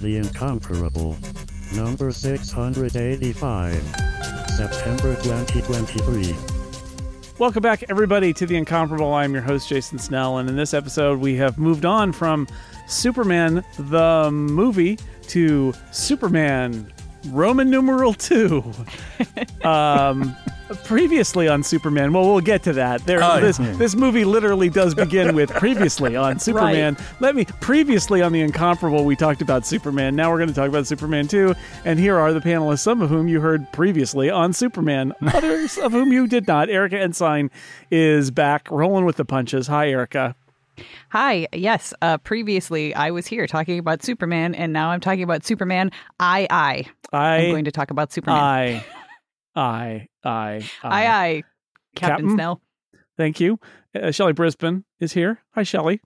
The Incomparable. Number 685. September 2023. Welcome back, everybody, to The Incomparable. I'm your host, Jason Snell, and in this episode, we have moved on from Superman the movie to Superman Roman numeral 2. um, previously on Superman. Well, we'll get to that. There, Oh, this yeah. this movie literally does begin with previously on Superman. Let me previously on the Incomparable. We talked about Superman. Now we're going to talk about Superman 2. And here are the panelists, some of whom you heard previously on Superman, others of whom you did not. Erica Ensign is back, rolling with the punches. Hi, Erica. Hi. Yes. Uh, previously, I was here talking about Superman, and now I'm talking about Superman. I, I. I, I'm going to talk about Superman. I, I, I, I, I. Captain, Captain? Snell. Thank you. Uh, Shelly Brisbane is here. Hi, Shelly.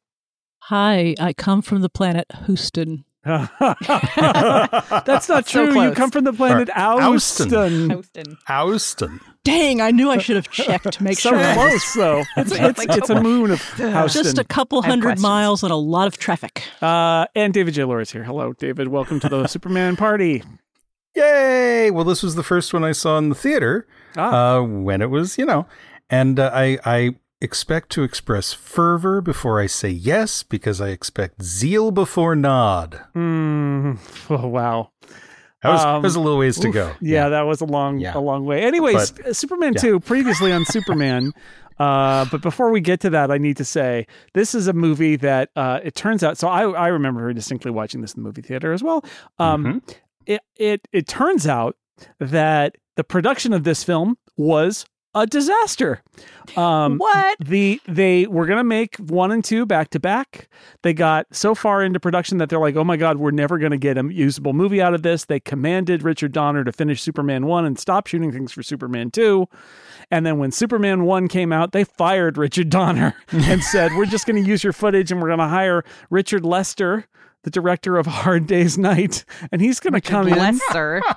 Hi, I come from the planet Houston. That's not So true. you come from the planet Or Austin. Austin. Houston. Austin. Dang, I knew I should have checked to make so sure. I was- close, though. It's, it's, it's a moon of Houston. Just a couple hundred miles and a lot of traffic. Uh, and David J. Loehr is here. Hello, David. Welcome to the Superman party. Yay! Well, this was the first one I saw in the theater Ah. uh, when it was, you know, and uh, I I expect to express fervor before I say yes because I expect zeal before nod. Mm, oh, wow. That was, Um, there's a little ways to Oof. go. Yeah, that was a long, Yeah. a long way. Anyways, But- uh, Superman yeah. 2, previously on Superman. Uh, but before we get to that, I need to say this is a movie that uh, it turns out. So I, I remember very distinctly watching this in the movie theater as well. Um, Mm-hmm. it, it, it turns out that the production of this film was a disaster. Um, What? the they were gonna make one and two back to back. They got so far into production that they're like, "Oh my god, we're never gonna get a usable movie out of this." They commanded Richard Donner to finish Superman one and stop shooting things for Superman two. And then when Superman one came out, they fired Richard Donner and said, "We're just gonna use your footage and we're gonna hire Richard Lester." The director of Hard Day's Night, and he's going to come in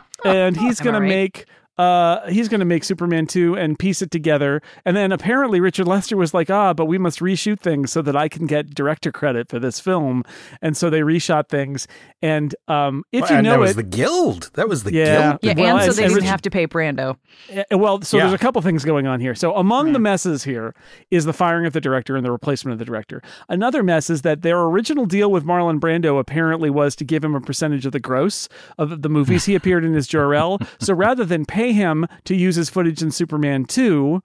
and he's Am I going to make uh he's going to make Superman 2 and piece it together. And then apparently Richard Lester was like, "Ah, but we must reshoot things so that I can get director credit for this film." And so they reshot things. And um if Well, you and know that was the guild. That was the Yeah. guild. Yeah, Well, and so they and didn't Richard- have to pay Brando. uh, Well, so Yeah. there's a couple things going on here. So among the messes here is the firing of the director and the replacement of the director. Another mess is that their original deal with Marlon Brando apparently was to give him a percentage of the gross of the movies he appeared in as Jor-El. So rather than pay him to use his footage in Superman 2,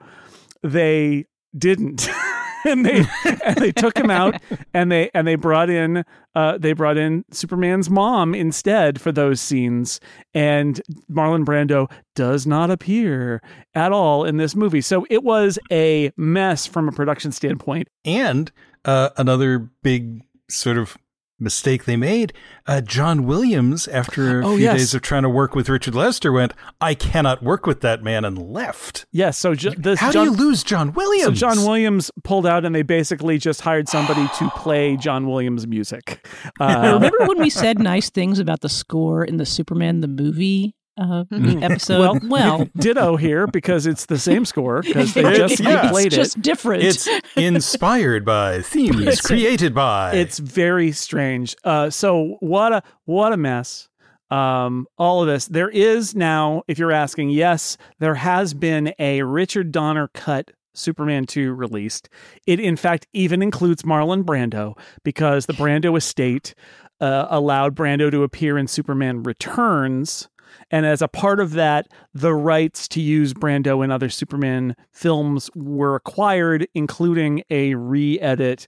they didn't. and they and they took him out and they and they brought in uh they brought in Superman's mom instead for those scenes and Marlon Brando does not appear at all in this movie. So it was a mess from a production standpoint. And uh, another big sort of mistake they made, uh, John Williams, after a Oh, few yes. days of trying to work with Richard Lester, went, I cannot work with that man, and left. Yes, so jo- this How John, do you lose John Williams? So John Williams pulled out and they basically just hired somebody to play John Williams music. Uh, Remember when we said nice things about the score in the Superman the movie uh, episode? well, ditto here because it's the same score because they just yeah. replayed it's just different. It's inspired by themes created by. It's very strange. Uh, so what a what a mess. Um, all of this. There is now, if you're asking, yes, there has been a Richard Donner cut Superman 2 released. It, in fact, even includes Marlon Brando because the Brando estate uh, allowed Brando to appear in Superman Returns. And as a part of that, the rights to use Brando in other Superman films were acquired, including a re edit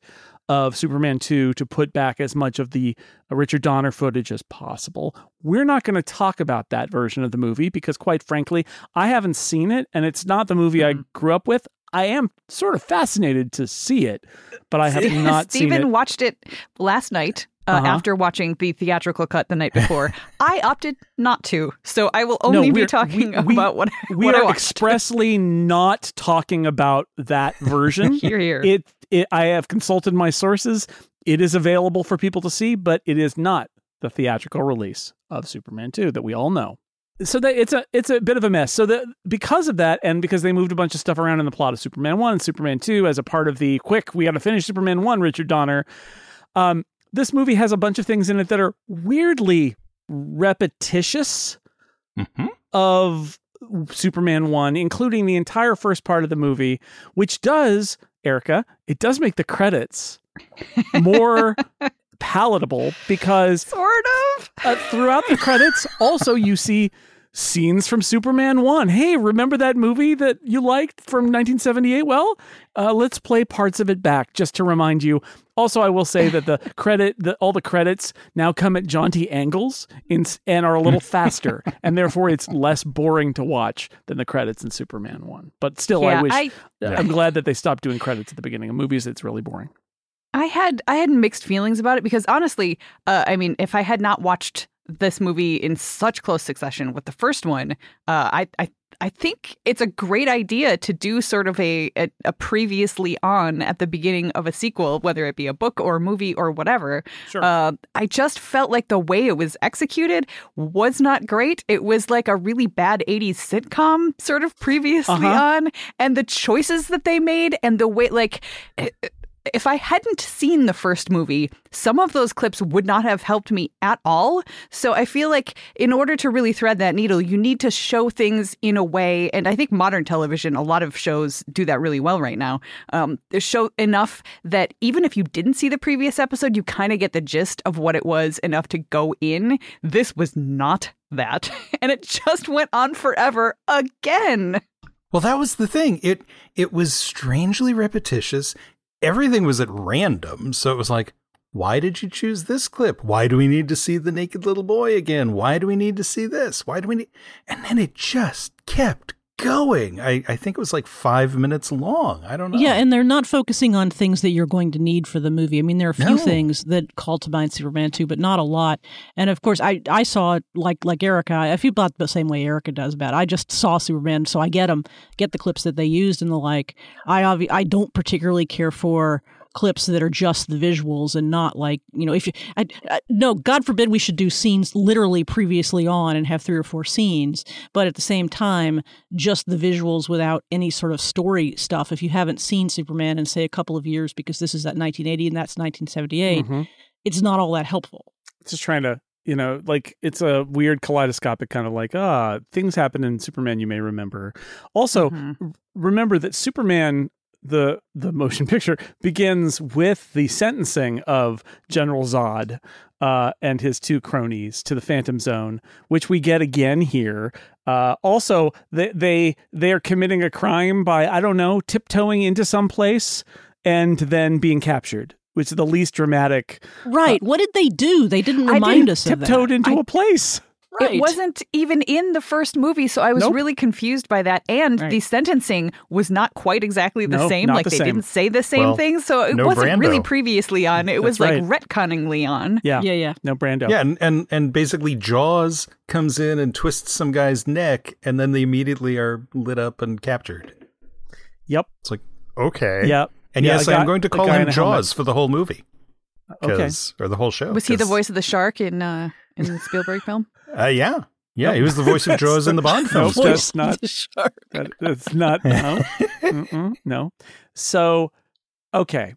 of Superman 2 to put back as much of the Richard Donner footage as possible. We're not going to talk about that version of the movie because, quite frankly, I haven't seen it and it's not the movie I mm-hmm. grew up with. I am sort of fascinated to see it, but I have not seen Steven it. watched it last night. Uh, Uh-huh. After watching the theatrical cut the night before, I opted not to. So I will only be talking we- about what, we what are expressly not talking about that version. Here, here. It, it, I have consulted my sources. It is available for people to see, but it is not the theatrical release of Superman 2 that we all know. So that it's a it's a bit of a mess. So that because of that, and because they moved a bunch of stuff around in the plot of Superman one and Superman two as a part of the quick, we got to finish Superman one. Richard Donner. Um, this movie has a bunch of things in it that are weirdly repetitious Mhm. of Superman 1, including the entire first part of the movie, which does, Erica, it does make the credits more palatable because sort of. uh, throughout the credits, also you see scenes from Superman 1. Hey, remember that movie that you liked from 1978? Well, uh, let's play parts of it back just to remind you. Also, I will say that the credit, the, all the credits now come at jaunty angles in, and are a little faster, and therefore it's less boring to watch than the credits in Superman 1. But still, I Yeah, wish, I- I'm glad that they stopped doing credits at the beginning of movies. It's really boring. I had I had mixed feelings about it because honestly, uh, I mean, if I had not watched this movie in such close succession with the first one, uh, I I I think it's a great idea to do sort of a, a a previously on at the beginning of a sequel, whether it be a book or a movie or whatever. Sure. Uh, I just felt like the way it was executed was not great. It was like a really bad 80s sitcom sort of previously Uh-huh. on. And the choices that they made and the way, like, if I hadn't seen the first movie, some of those clips would not have helped me at all. So I feel like in order to really thread that needle, you need to show things in a way. And I think modern television, a lot of shows do that really well right now. Um, show enough that even if you didn't see the previous episode, you kind of get the gist of what it was enough to go in. This was not that. And it just went on forever again. Well, that was the thing. It it was strangely repetitious. Everything was at random, so it was like, why did you choose this clip? Why do we need to see the naked little boy again? Why do we need to see this? Why do we need? And then it just kept going. I I think it was like five minutes long. I don't know. Yeah, and they're not focusing on things that you're going to need for the movie. I mean, there are a few No. things that call to mind Superman 2, but not a lot. And of course, I I saw it like like Erica. I feel about the same way Erica does about. it. I just saw Superman, so I get them, get the clips that they used and the like. I obvi- I don't particularly care for clips that are just the visuals and not like you know if you I, I, no god forbid we should do scenes literally previously on and have three or four scenes but at the same time just the visuals without any sort of story stuff if you haven't seen superman in say a couple of years because this is at 1980 and that's 1978 Mhm. it's not all that helpful it's just trying to you know like it's a weird kaleidoscopic kind of like ah things happen in superman you may remember also Mhm. r- remember that superman the the motion picture begins with the sentencing of general zod uh, and his two cronies to the phantom zone which we get again here. Uh, also they, they they are committing a crime by i don't know tiptoeing into some place and then being captured which is the least dramatic right. What did they do? They didn't remind us of that. tiptoed into I- a place. Right It wasn't even in the first movie, so I was Nope. really confused by that. And Right. the sentencing was not quite exactly the No, same. Like the they same. didn't say the same Well, thing, so it no wasn't really Brando. previously on. It was That's like retconningly Leon. Yeah. yeah yeah No Brando. Yeah, and, and and basically Jaws comes in and twists some guy's neck, and then they immediately are lit up and captured. Yep. It's like okay, Yep. And Yeah, yes, guy- I'm going to call him a helmet. Jaws for the whole movie, Okay. 'Cause- or the whole show. Was he the voice of the shark in uh, in the Spielberg film? Uh, yeah, yeah, he was the voice of Jaws in the Bond No, films. that's not. The shark. That, that's not. No. No. So, okay.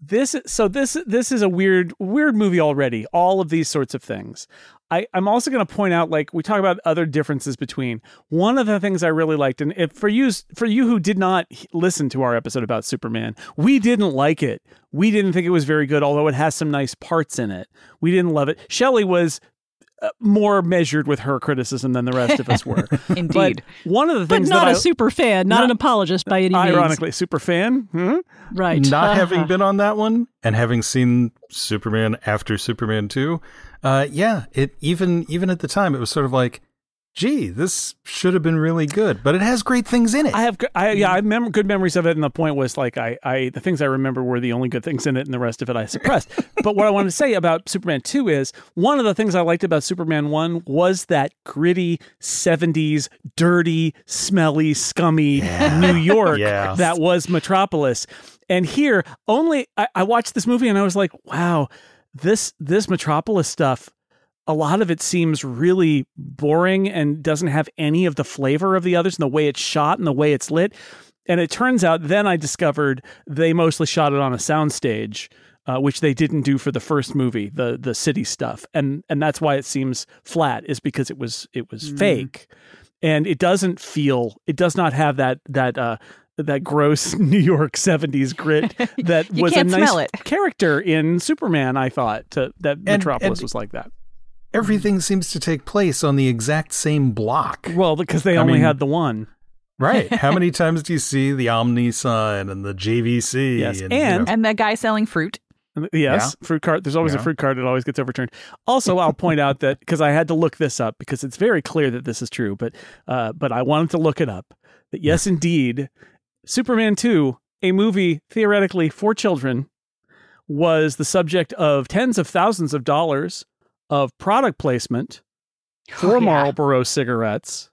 this so this this is a weird weird movie already all of these sorts of things I, i'm also going to point out like we talk about other differences between one of the things i really liked and if for you for you who did not listen to our episode about superman we didn't like it we didn't think it was very good although it has some nice parts in it we didn't love it shelly was more measured with her criticism than the rest of us were Indeed. but one of the things, But not that a I, super fan, not, not- an apologist by any means. ironically super fan hmm? Right. Not having been on that one and having seen Superman after Superman 2, uh, yeah, it even even at the time it was sort of like, gee, this should have been really good, but it has great things in it. I have, I, yeah, I remember good memories of it, and the point was like, I, I, the things I remember were the only good things in it, and the rest of it I suppressed. but what I wanted to say about Superman Two is one of the things I liked about Superman One was that gritty '70s, dirty, smelly, scummy New York Yeah. that was Metropolis. And here, only I, I watched this movie, and I was like, wow, this this Metropolis stuff a lot of it seems really boring and doesn't have any of the flavor of the others and the way it's shot and the way it's lit. And it turns out then I discovered they mostly shot it on a soundstage, uh, which they didn't do for the first movie, the the city stuff, and and that's why it seems flat is because it was it was fake, and it doesn't feel it does not have that that uh, that gross New York '70s grit that was a nice character in Superman. I thought to, that Metropolis and- was like that. Everything seems to take place on the exact same block. Well, because they I only mean- had the one. Right. How many times do you see the Omni sign and the JVC? Yes, you and- know- And the guy selling fruit. Yes, fruit cart. There's always a fruit cart. It always gets overturned. Also, I'll point out that because I had to look this up because it's very clear that this is true, but uh, but I wanted to look it up. That yes, indeed, Superman two, a movie theoretically for children, was the subject of tens of thousands of dollars of product placement for Oh, yeah. Marlboro cigarettes.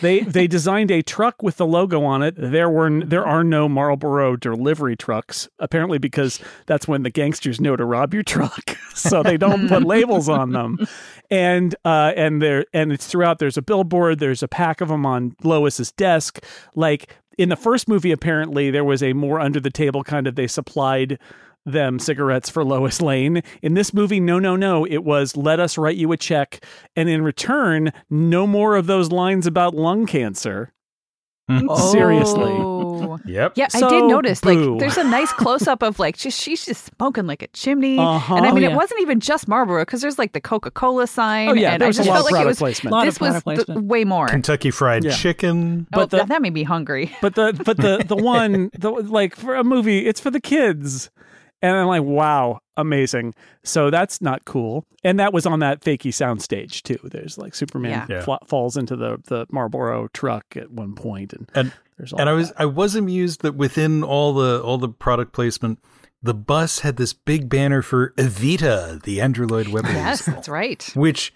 They they designed a truck with the logo on it. There were there are no Marlboro delivery trucks apparently because that's when the gangsters know to rob your truck. so they don't put labels on them. And uh and there and it's throughout there's a billboard, there's a pack of them on Lois's desk. Like in the first movie apparently there was a more under the table kind of they supplied them cigarettes for Lois Lane. In this movie, no, no, no. It was let us write you a check. And in return, no more of those lines about lung cancer. Seriously. Oh. Yep. Yeah, I did notice. boo. Like, there's a nice close up of like just she's just smoking like a chimney, Uh-huh. and I mean, Oh, it wasn't even just Marlboro because there's like the Coca Cola sign. Oh, yeah, and there I was a just lot felt of like it was placement. Lot this of was product the- way more. Kentucky Fried Yeah. Chicken. oh, But the- that, that made me hungry. But the but the the one the like for a movie, it's for the kids. And I'm like, wow, amazing. So that's not cool. And that was on that fakey soundstage too. There's like Superman Yeah. Yeah. fla- falls into the the Marlboro truck at one point, and And there's all and I that. was I was amused that within all the all the product placement, the bus had this big banner for Evita, the Andrew Lloyd Webber yes, musical, that's right. which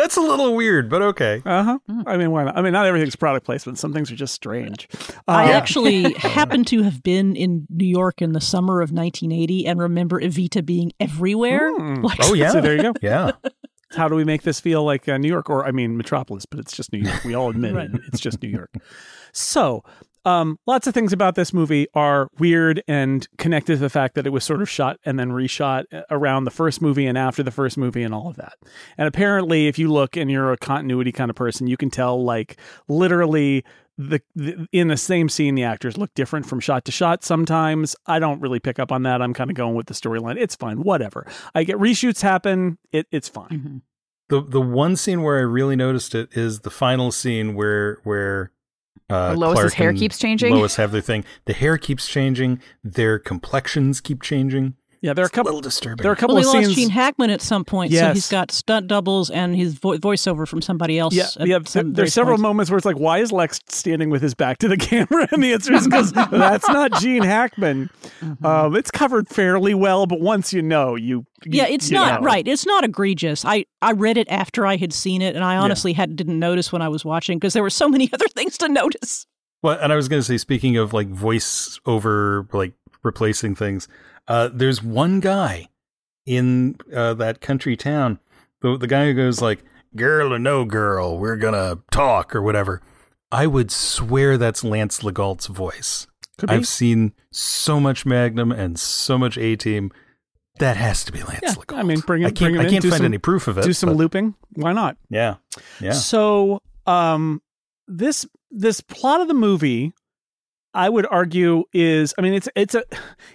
that's a little weird, but okay. Uh huh. Mm. I mean, why not? I mean, not everything's product placement. Some things are just strange. I Uh, actually happened to have been in New York in the summer of 1980 and remember Evita being everywhere. Mm. Like, Oh yeah, So there you go. Yeah, How do we make this feel like uh, New York, or I mean Metropolis? But it's just New York. We all admit Right. it. It's just New York. So, um, lots of things about this movie are weird and connected to the fact that it was sort of shot and then reshot uh, around the first movie and after the first movie and all of that. And apparently, if you look and you're a continuity kind of person, you can tell like literally. The, the in the same scene, the actors look different from shot to shot. Sometimes I don't really pick up on that. I'm kind of going with the storyline. It's fine, whatever. I get reshoots happen. It, it's fine. the the one scene where I really noticed it is the final scene where where uh, Lois's hair keeps changing? Lois have their thing. The hair keeps changing. Their complexions keep changing. Yeah, there are a It's couple. little disturbing. There are a couple well, he of lost scenes. Gene Hackman at some point, so he's got stunt doubles and his vo- voiceover from somebody else. yeah, yeah. there- some there's several points. moments where it's like, why is Lex standing with his back to the camera? And the answer is because that's not Gene Hackman. Mm-hmm. Um, it's covered fairly well, but once you know, you, you Yeah, it's you not know. right. It's not egregious. I I read it after I had seen it, and I honestly had didn't notice when I was watching because there were so many other things to notice. Well, and I was going to say, speaking of like voice over, like replacing things, uh, there's one guy in uh, that country town, the the guy who goes like, "Girl or no girl, we're gonna talk" or whatever. I would swear that's Lance LeGault's voice. I've seen so much Magnum and so much A Team. That has to be Lance Yeah, LeGault. I mean, bring it- I can't, I can't find some- any proof of it. do some but- looping. Why not? Yeah, yeah. So, um, this this plot of the movie, I would argue is, I mean, it's it's a,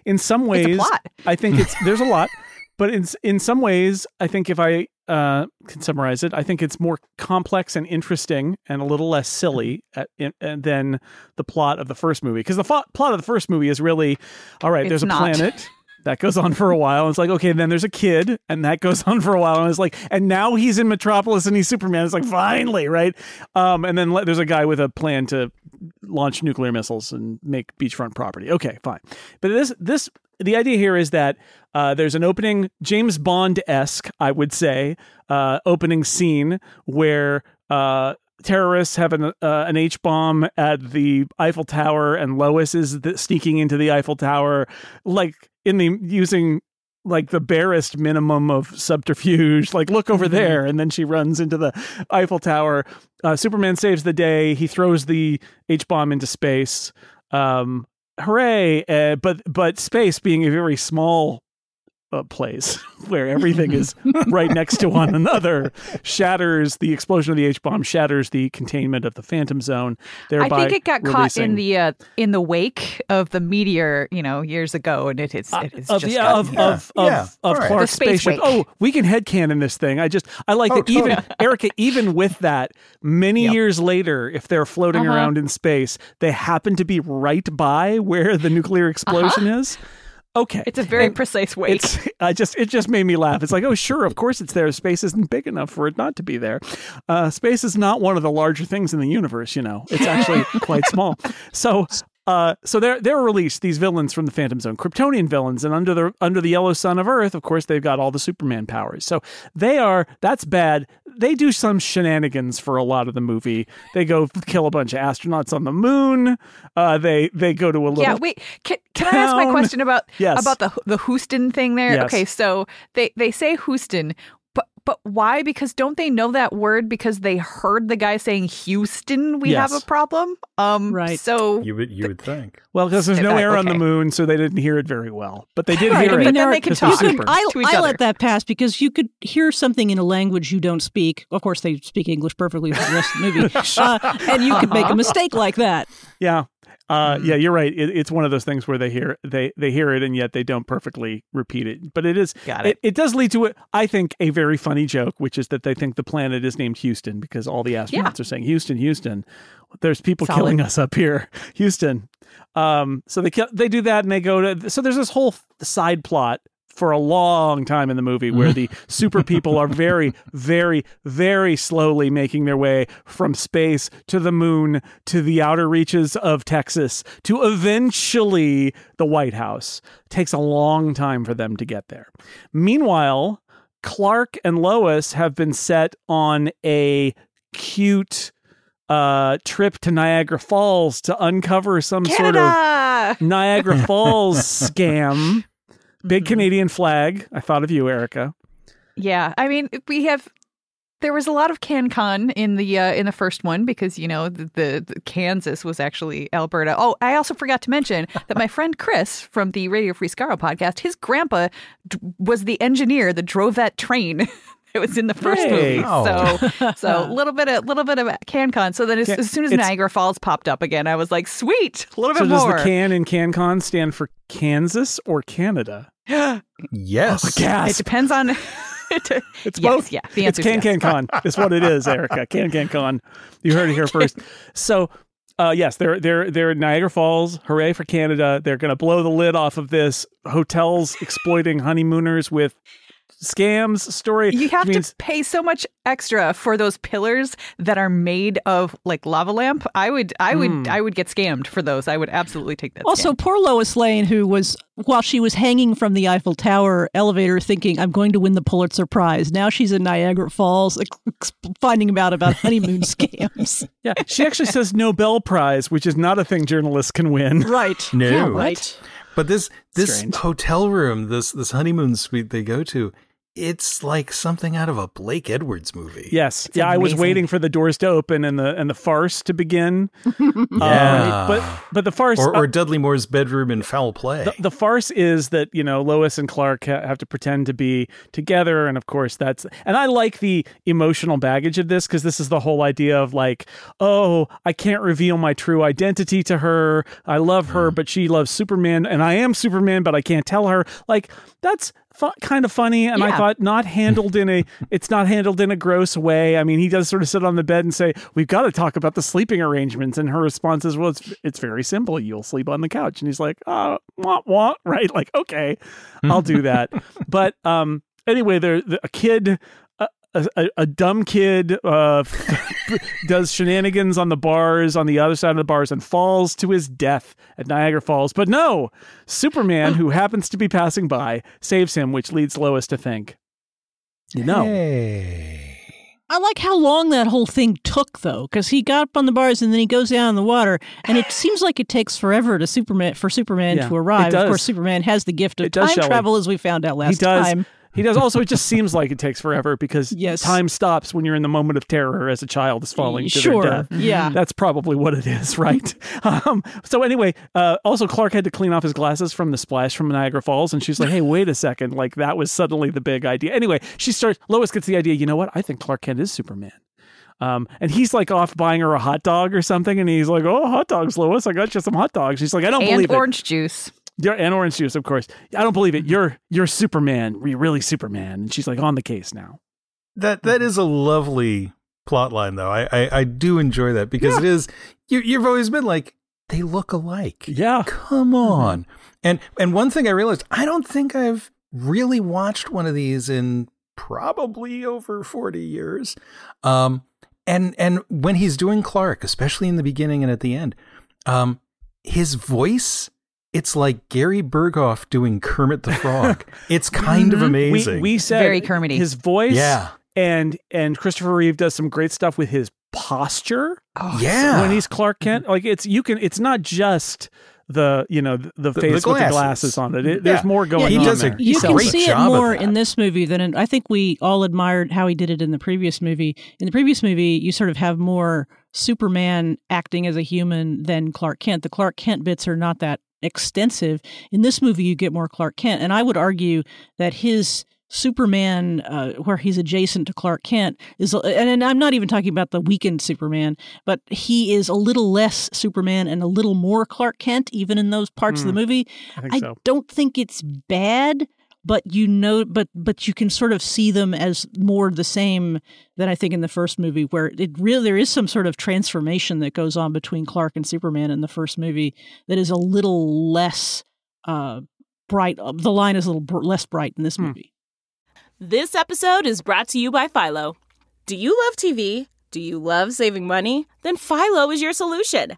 in some ways, a. I think it's there's a lot, but in in some ways, I think if I uh, can summarize it, I think it's more complex and interesting and a little less silly at, in, and than the plot of the first movie. Because the fo- plot of the first movie is really, all right, It's there's a not. planet. That goes on for a while. And It's like, okay, then there's a kid, and that goes on for a while. And it's like, and now he's in Metropolis and he's Superman. It's like, finally, right? Um, and then there's a guy with a plan to launch nuclear missiles and make beachfront property. Okay, fine. But this, this, the idea here is that uh, there's an opening James Bond esque, I would say, uh, opening scene where uh, terrorists have an uh, an H bomb at the Eiffel Tower, and Lois is sneaking into the Eiffel Tower, like in the using like the barest minimum of subterfuge. Like, look over there, and then she runs into the Eiffel Tower. Uh, Superman saves the day. He throws the H bomb into space. Um, hooray! Uh, but but space being a very small uh, place where everything is right next to one another shatters the explosion of the H bomb shatters the containment of the Phantom Zone. I think it got caught in the uh, in the wake of the meteor, you know, years ago, and it is it is of, just yeah, got- of, Yeah. of, of, Yeah. of All right. Clark's The spaceship. wake. Oh, we can headcanon this thing. I just, I like Oh, that even. Erica, even with that, many Yep. years later, if they're floating Uh-huh. around in space, they happen to be right by where the nuclear explosion is. Okay. it's a very And precise wake. It's I just it just made me laugh. It's like, oh sure, of course it's there. Space isn't big enough for it not to be there. Uh, space is not one of the larger things in the universe. You know, it's actually quite small. So. Uh, so they're they're released these villains from the Phantom Zone, Kryptonian villains, and under the under the yellow sun of Earth, of course, they've got all the Superman powers. So they are that's bad. They do some shenanigans for a lot of the movie. They go kill a bunch of astronauts on the moon. Uh, they they go to a little yeah, wait. Can, can I ask my question about Yes. about the the Houston thing there? Yes. Okay, so they they say Houston, but but why? Because don't they know that word because they heard the guy saying Houston? We have a problem. Um, Right. So You would you would think. Well, because there's no Okay, air on the moon, so they didn't hear it very well. But they did Right, hear I it. mean, but then they can talk. Could. I, to each I let that pass because you could hear something in a language you don't speak. Of course, they speak English perfectly for the rest of the movie, uh, and you could make a mistake like that. Yeah. Uh, Mm-hmm. yeah, you're right. It, it's one of those things where they hear they they hear it and yet they don't perfectly repeat it. But it is Got it. It does lead to it. I think a very funny joke, which is that they think the planet is named Houston because all the astronauts Yeah. are saying Houston, Houston. There's people Solid. killing us up here, Houston. Um, so they kill, they do that and they go to so there's this whole side plot for a long time in the movie where the super people are very, very, very slowly making their way from space to the moon to the outer reaches of Texas to eventually the White House. It takes a long time for them to get there. Meanwhile, Clark and Lois have been set on a cute uh trip to Niagara Falls to uncover some sort of Niagara Falls scam. Big Mhm. Canadian flag. I thought of you, Erica. Yeah, I mean, we have. There was a lot of CanCon in the uh, in the first one because you know the, the, the Kansas was actually Alberta. Oh, I also forgot to mention that my friend Chris from the Radio Free Skaro podcast, his grandpa d- was the engineer that drove that train. It was in the first Hey. movie, Oh. so so a little bit a little bit of CanCon. So then, as, as soon as it's- Niagara Falls popped up again, I was like, "Sweet, a little So bit more. So does the can in CanCon stand for Kansas or Canada? Yes. Oh, gasp. It depends on. It's yes, both. Yeah, the it's answer Can is Can yes. Con. It's what it is, Erica. Can Can Con. You heard it here first. So, uh, yes, they're they're they're in Niagara Falls. Hooray for Canada! They're going to blow the lid off of this hotels exploiting honeymooners with scams story. You have means, to pay so much extra for those pillars that are made of like lava lamp. I would, I would, Hmm. I would get scammed for those. I would absolutely take that. Also, scam. poor Lois Lane, who was, while she was hanging from the Eiffel Tower elevator thinking, I'm going to win the Pulitzer Prize, now she's in Niagara Falls ex- ex- finding out about honeymoon scams. yeah, she actually says Nobel Prize, which is not a thing journalists can win. right. No. Yeah, right. But this this Strange. hotel room, this this honeymoon suite they go to, it's like something out of a Blake Edwards movie. Yes, yeah. I was waiting for the doors to open and the and the farce to begin. Yeah. but but the farce Or, uh, or Dudley Moore's bedroom in Foul Play. the, the farce is that you know Lois and Clark ha- have to pretend to be together, and of course that's and I like the emotional baggage of this because this is the whole idea of like, oh, I can't reveal my true identity to her. I love her, but she loves Superman, and I am Superman, but I can't tell her. Like that's fu- kind of funny, and I thought not handled in a it's not handled in a gross way. I mean, he does sort of sit on the bed and say, "We've got to talk about the sleeping arrangements," and her response is, "Well, it's it's very simple. You'll sleep on the couch." And he's like, "Oh, wah, wah," right? Like, okay, I'll do that. but um, anyway, there the, a kid. A, a, a dumb kid uh, does shenanigans on the bars on the other side of the bars and falls to his death at Niagara Falls. But no, Superman, who happens to be passing by, saves him, which leads Lois to think, you know, Hey. I like how long that whole thing took, though, because he got up on the bars and then he goes down in the water, and it seems like it takes forever to Superman for Superman Yeah, to arrive. Of course, Superman has the gift of does, time Shelly. travel, as we found out last he does. time. He does. Also, it just seems like it takes forever because Yes. time stops when you're in the moment of terror as a child is falling to Sure, their death. yeah. That's probably what it is, right? um, so anyway, uh, also Clark had to clean off his glasses from the splash from Niagara Falls, and she's like, "Hey, wait a second! Like that was suddenly the big idea." Anyway, she starts. Lois gets the idea. You know what? I think Clark Kent is Superman. Um, and he's like off buying her a hot dog or something, and he's like, "Oh, hot dogs, Lois! I got you some hot dogs." She's like, "I don't and believe it." And orange juice. Yeah, and orange juice, of course. I don't believe it. You're you're Superman. You're really Superman. And she's like on the case now. That that is a lovely plot line, though. I I, I do enjoy that because it is you. You've always been like they look alike. Yeah. Come on. And and one thing I realized, I don't think I've really watched one of these in probably over 40 years. Um and and when he's doing Clark, especially in the beginning and at the end, um his voice it's like Gary Burghoff doing Kermit the Frog. It's kind of mm-hmm. amazing. We, we said Very Kermity. his voice. Yeah. And and Christopher Reeve does some great stuff with his posture oh, yeah. when he's Clark Kent. Mm-hmm. Like it's you can it's not just the you know the, the the face with the glasses. glasses on it. It- There's Yeah. more going he on does a there. You can great see it more in this movie than in, I think we all admired how he did it in the previous movie. In the previous movie, you sort of have more Superman acting as a human than Clark Kent. The Clark Kent bits are not that extensive. In this movie, you get more Clark Kent, and I would argue that his Superman, uh, where he's adjacent to Clark Kent, is, and, and I'm not even talking about the weakened Superman, but he is a little less Superman and a little more Clark Kent, even in those parts of the movie. I think I so. don't think it's bad, but you know, but but you can sort of see them as more the same than I think in the first movie, where it really there is some sort of transformation that goes on between Clark and Superman in the first movie that is a little less uh, bright. Uh, The line is a little br- less bright in this movie. This episode is brought to you by Philo. Do you love TV? Do you love saving money? Then Philo is your solution.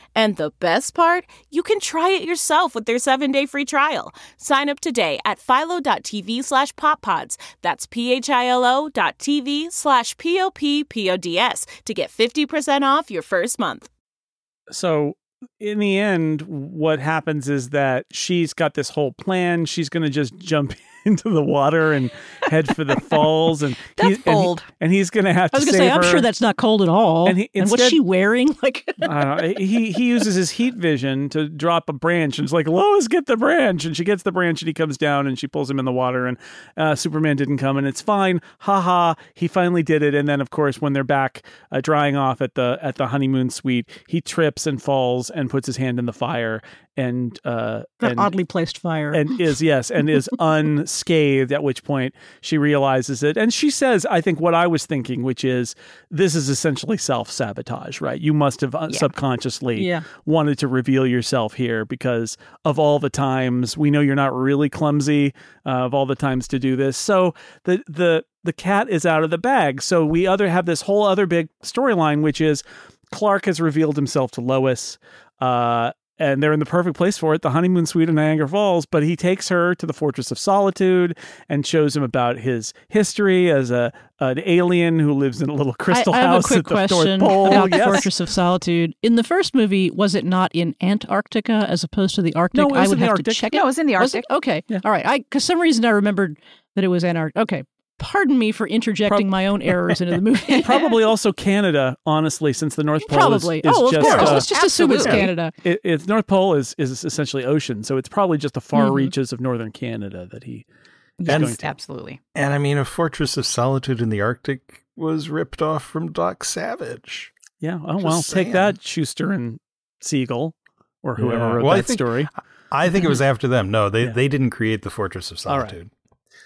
And the best part, you can try it yourself with their seven-day free trial. Sign up today at philo.tv slash poppods. That's p-h-i-l-o dot tv slash p-o-p-p-o-d-s to get 50% off your first month. so in the end, what happens is that she's got this whole plan. She's going to just jump into the water and head for the falls, and That's he- and he- And, he's going to have to. I was going to say, I'm her. sure that's not cold at all. And he- what's she wearing? Like, I don't know. He he uses his heat vision to drop a branch, and it's like Lois, get the branch, and she gets the branch, and he comes down, and she pulls him in the water, and uh, Superman didn't come, and it's fine, ha ha. He finally did it, and then of course when they're back uh, drying off at the at the honeymoon suite, he trips and falls and puts his hand in the fire, and uh, and, oddly placed fire. and is yes and is unscathed at which point she realizes it and she says i think what i was thinking which is this is essentially self-sabotage right you must have uh, subconsciously Yeah. wanted to reveal yourself here because of all the times we know you're not really clumsy uh, of all the times to do this so the the the cat is out of the bag. So we other have this whole other big storyline, which is Clark has revealed himself to Lois. Uh, and they're in the perfect place for it, the honeymoon suite in Niagara Falls. But he takes her to the Fortress of Solitude and shows him about his history as a an alien who lives in a little crystal I, I have house a quick at the question North Pole. about the Yes. Fortress of Solitude. In the first movie, was it not in Antarctica as opposed to the Arctic? No, it was I would in the have Arctic. to check it. No, it was in the Was Arctic. it? Okay, all right. I, because some reason I remembered that it was Antarctica. Okay, pardon me for interjecting my own errors into the movie. Probably also Canada, honestly, since the North Pole Probably. is, oh, of just course. uh, Let's just assume it's Canada. it, it's North Pole is is essentially ocean, so it's probably just the far Mhm. reaches of northern Canada that he. And- Absolutely. And I mean, a Fortress of Solitude in the Arctic was ripped off from Doc Savage. Yeah. Oh Just well, take that, Shuster and Siegel, or whoever Yeah. wrote Well, I that think- story. I think it was after them. No, they, Yeah. they didn't create the Fortress of All right. Solitude.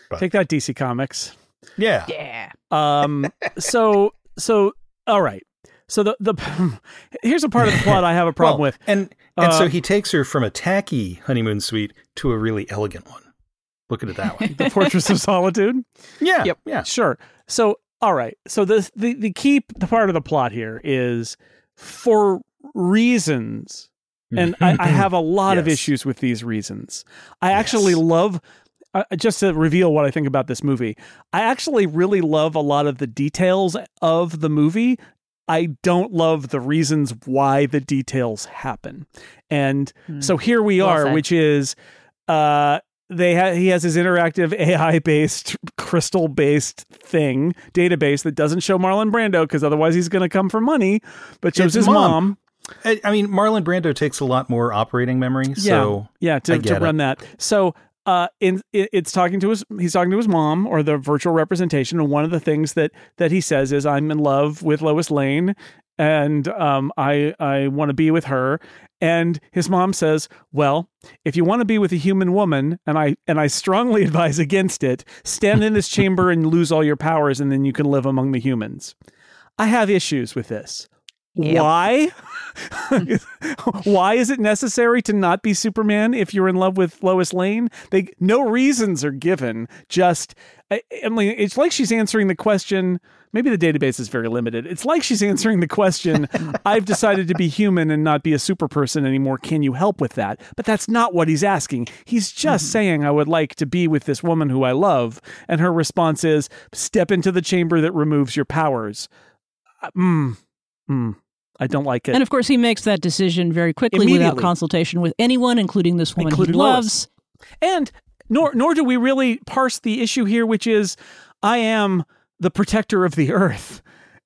But- Take that, DC Comics. Yeah. Yeah. Um. so so all right. So the the here's a part of the plot I have a problem Well, with. And and Uh, so he takes her from a tacky honeymoon suite to a really elegant one. Look at it that way. The Fortress of Solitude. yeah. Yep. Yeah. Sure. So, all right. So the the the key the part of the plot here is for reasons, and I, I have a lot of issues with these reasons. I actually love. Uh, just to reveal what I think about this movie, I actually really love a lot of the details of the movie. I don't love the reasons why the details happen. And so here we Well are, said. which is uh they ha- he has his interactive AI based crystal based thing database that doesn't show Marlon Brando because otherwise he's going to come for money, but shows It's his mom. mom. I, I mean, Marlon Brando takes a lot more operating memory. So yeah, to, to run it. that. So uh, in it's talking to his he's talking to his mom or the virtual representation, and one of the things that that he says is, "I'm in love with Lois Lane." And um, I I want to be with her, and his mom says, "Well, if you want to be with a human woman, and I and I strongly advise against it, stand in this chamber and lose all your powers, and then you can live among the humans." I have issues with this. Yep. Why? Why is it necessary to not be Superman if you're in love with Lois Lane? They no reasons are given. Just I, I mean, it's like she's answering the question. Maybe the database is very limited. It's like she's answering the question. I've decided to be human and not be a super person anymore. Can you help with that? But that's not what he's asking. He's just saying, I would like to be with this woman who I love. And her response is, step into the chamber that removes your powers. Uh, Mm, mm, I don't like it. And of course, he makes that decision very quickly without consultation with anyone, including this woman Including he Lois. loves. And nor nor do we really parse the issue here, which is I am the protector of the earth.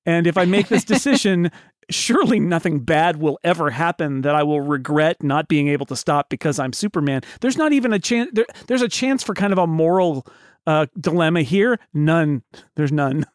And if I make this decision, surely nothing bad will ever happen that I will regret not being able to stop because I'm Superman. There's not even a chance there, there's a chance for kind of a moral uh, dilemma here. None. There's none.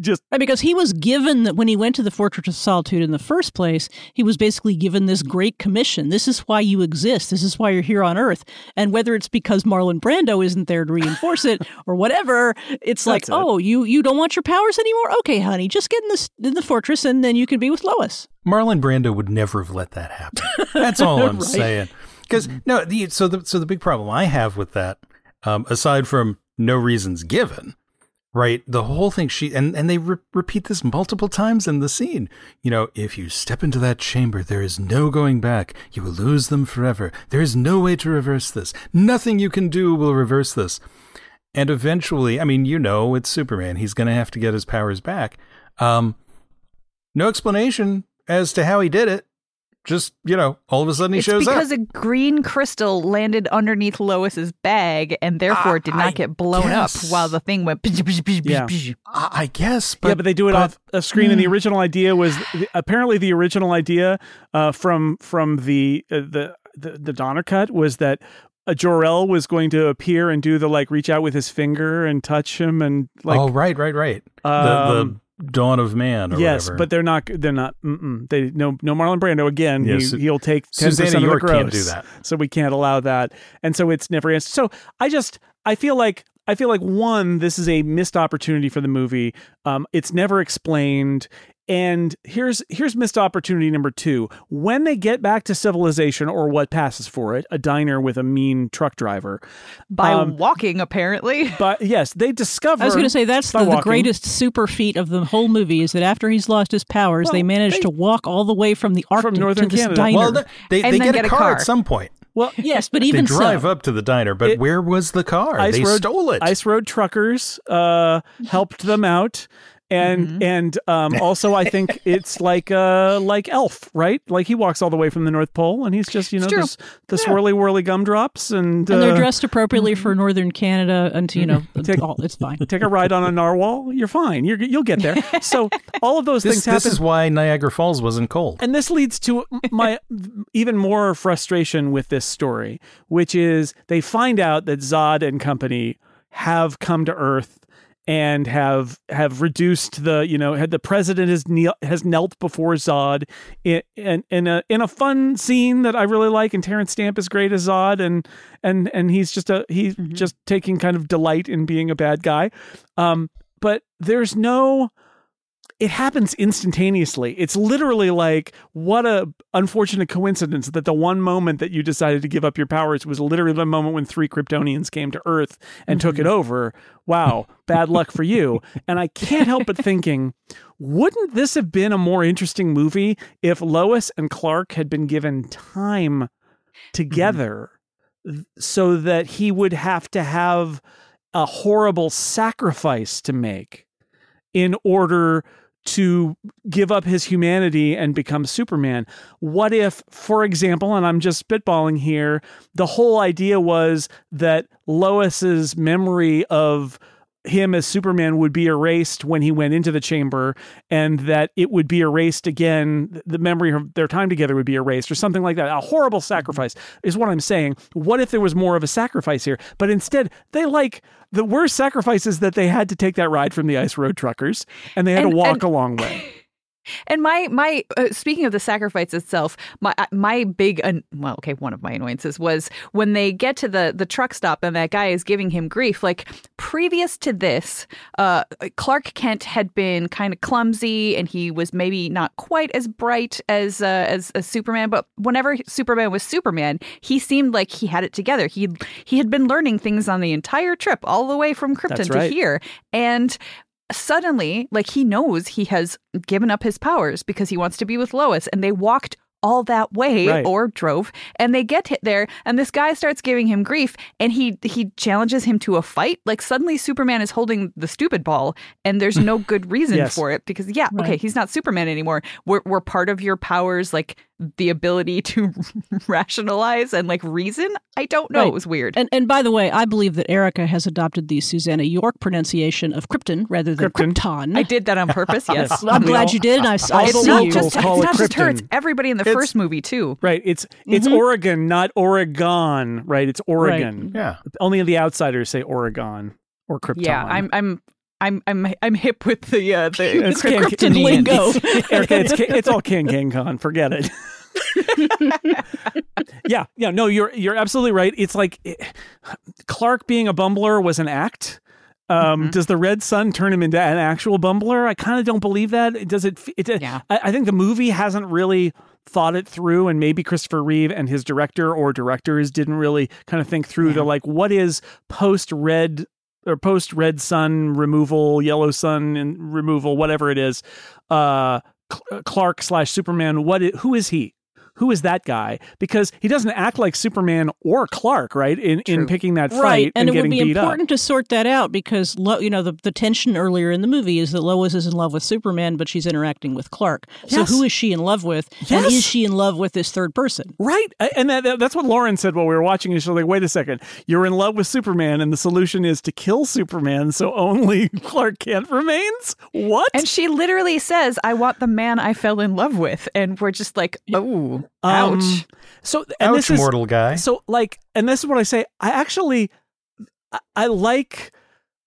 Just Right, because he was given that when he went to the Fortress of Solitude in the first place, he was basically given this great commission. This is why you exist. This is why you're here on Earth. And whether it's because Marlon Brando isn't there to reinforce it or whatever, it's like, it. oh, you you don't want your powers anymore? Okay, honey, just get in this in the fortress and then you can be with Lois. Marlon Brando would never have let that happen. That's all I'm Right. saying. Because no, the so the so the big problem I have with that, um, aside from no reasons given, right? The whole thing she and and they re- repeat this multiple times in the scene. You know, if you step into that chamber, there is no going back. You will lose them forever. There is no way to reverse this. Nothing you can do will reverse this. And eventually, I mean, you know, it's Superman. He's going to have to get his powers back. Um, no explanation as to how he did it. Just, you know, all of a sudden he it's shows because up. Because a green crystal landed underneath Lois's bag and therefore it did not I get blown guess. up while the thing went. Yeah. I, I guess, but yeah, but they do it but- off a screen. And the original idea was apparently the original idea uh, from from the uh, the the, the Donner cut was that uh, Jor-El was going to appear and do the like reach out with his finger and touch him and like oh, right, right, right. the, Um, the dawn of man. Or yes, whatever. but they're not they're not mm-mm. they no no Marlon Brando again. Yeah, he, he'll take ten percent of the York gross, can't do that. so we can't allow that, and so it's never answered. So I just I feel like I feel like one, this is a missed opportunity for the movie. Um, it's never explained. And here's here's missed opportunity number two. When they get back to civilization or what passes for it, a diner with a mean truck driver. By um, walking, apparently. But yes, they discover. I was going to say that's the, the greatest super feat of the whole movie is that after he's lost his powers, they Well, managed they- to walk all the way from the Arctic northern to this Canada. diner. Well, th- they, And they then get, get a a car, car. at some point. Well, yes, but even so They drive so, up to the diner, but It- where was the car? Ice they road, stole it. Ice road truckers uh, helped them out. And Mm-hmm. and um, also I think it's like uh like Elf right like he walks all the way from the North Pole and he's just you know true. this, the swirly whirly gumdrops and, and they're uh, dressed appropriately for northern Canada, and you know, Take- all, it's fine. take a ride on a narwhal you're fine you're you'll get there so all of those this, things happen this is why Niagara Falls wasn't cold. And this leads to my even more frustration with this story, which is they find out that Zod and company have come to Earth and have have reduced the you know had the president has kneel, has knelt before Zod in in, in a in a fun scene that I really like and Terence Stamp is great as Zod and and and he's just a he's just taking kind of delight in being a bad guy. Um but there's no it happens instantaneously. It's literally like what a unfortunate coincidence that the one moment that you decided to give up your powers was literally the moment when three Kryptonians came to Earth and took it mm-hmm. over. Wow, bad luck for you. And I can't help but thinking, wouldn't this have been a more interesting movie if Lois and Clark had been given time mm-hmm. together th- so that he would have to have a horrible sacrifice to make in order to give up his humanity and become Superman. What if, for example, and I'm just spitballing here, the whole idea was that Lois's memory of him as Superman would be erased when he went into the chamber, and that it would be erased again. The memory of their time together would be erased, or something like that. A horrible mm-hmm. sacrifice is what I'm saying. What if there was more of a sacrifice here? But instead, they like the worst sacrifices that they had to take that ride from the ice road truckers, and they had And- to walk and- a long way. And my my uh, speaking of the sacrifice itself, my uh, my big well, okay, one of my annoyances was when they get to the the truck stop and that guy is giving him grief. Like previous to this, uh, Clark Kent had been kind of clumsy and he was maybe not quite as bright as uh, as, as Superman. But whenever Superman was Superman, he seemed like he had it together. He he had been learning things on the entire trip, all the way from Krypton That's to right. here, and suddenly, like he knows he has given up his powers because he wants to be with Lois, and they walked all that way Right. or drove and they get hit there and this guy starts giving him grief and he he challenges him to a fight like suddenly superman is holding the stupid ball and there's no good reason Yes. for it because yeah okay he's not superman anymore we're, we're part of your powers like the ability to rationalize and like reason i don't know Right. it was weird And and by the way, I believe that Erica has adopted the Susannah York pronunciation of Krypton rather than Krypton. Krypton. i did that on purpose yes I'm glad all- you did, and I, I it's see not you. just, it's call it not just her Krypton. it's everybody in the It's- first movie too Right. It's it's Mhm. Oregon, not Oregon. Right. It's Oregon. Yeah. Only the outsiders say Oregon or Krypton. Yeah, I'm I'm I'm I'm I'm hip with the uh, the It's the King- Kryptonian lingo. Erica, it's it's all King King Con. Forget it. yeah, yeah, no, you're you're absolutely right. It's like eh, Clark being a bumbler was an act. Um, Does the red sun turn him into an actual bumbler? I kind of don't believe that. Does it? it Yeah. I, I think the movie hasn't really thought it through, and maybe Christopher Reeve and his director or directors didn't really kind of think through the like what is post red or post red sun removal, yellow sun and removal, whatever it is. Uh, Clark slash Superman. What? Who is he? Who is that guy? Because he doesn't act like Superman or Clark, right? In in picking that fight Right, and, and, it would be beat important to sort that out because Lo, you know the the tension earlier in the movie is that Lois is in love with Superman, but she's interacting with Clark. So Yes. who is she in love with, and is she in love with this third person? Right, and that, that- that's what Lauren said while we were watching. And She's like, "Wait a second, you're in love with Superman, and the solution is to kill Superman, so only Clark Kent remains." What? And she literally says, "I want the man I fell in love with," and we're just like, "Oh, ouch." Um, so and Ouch, this is mortal guy. so like, and this is what I say. I actually, I, I like.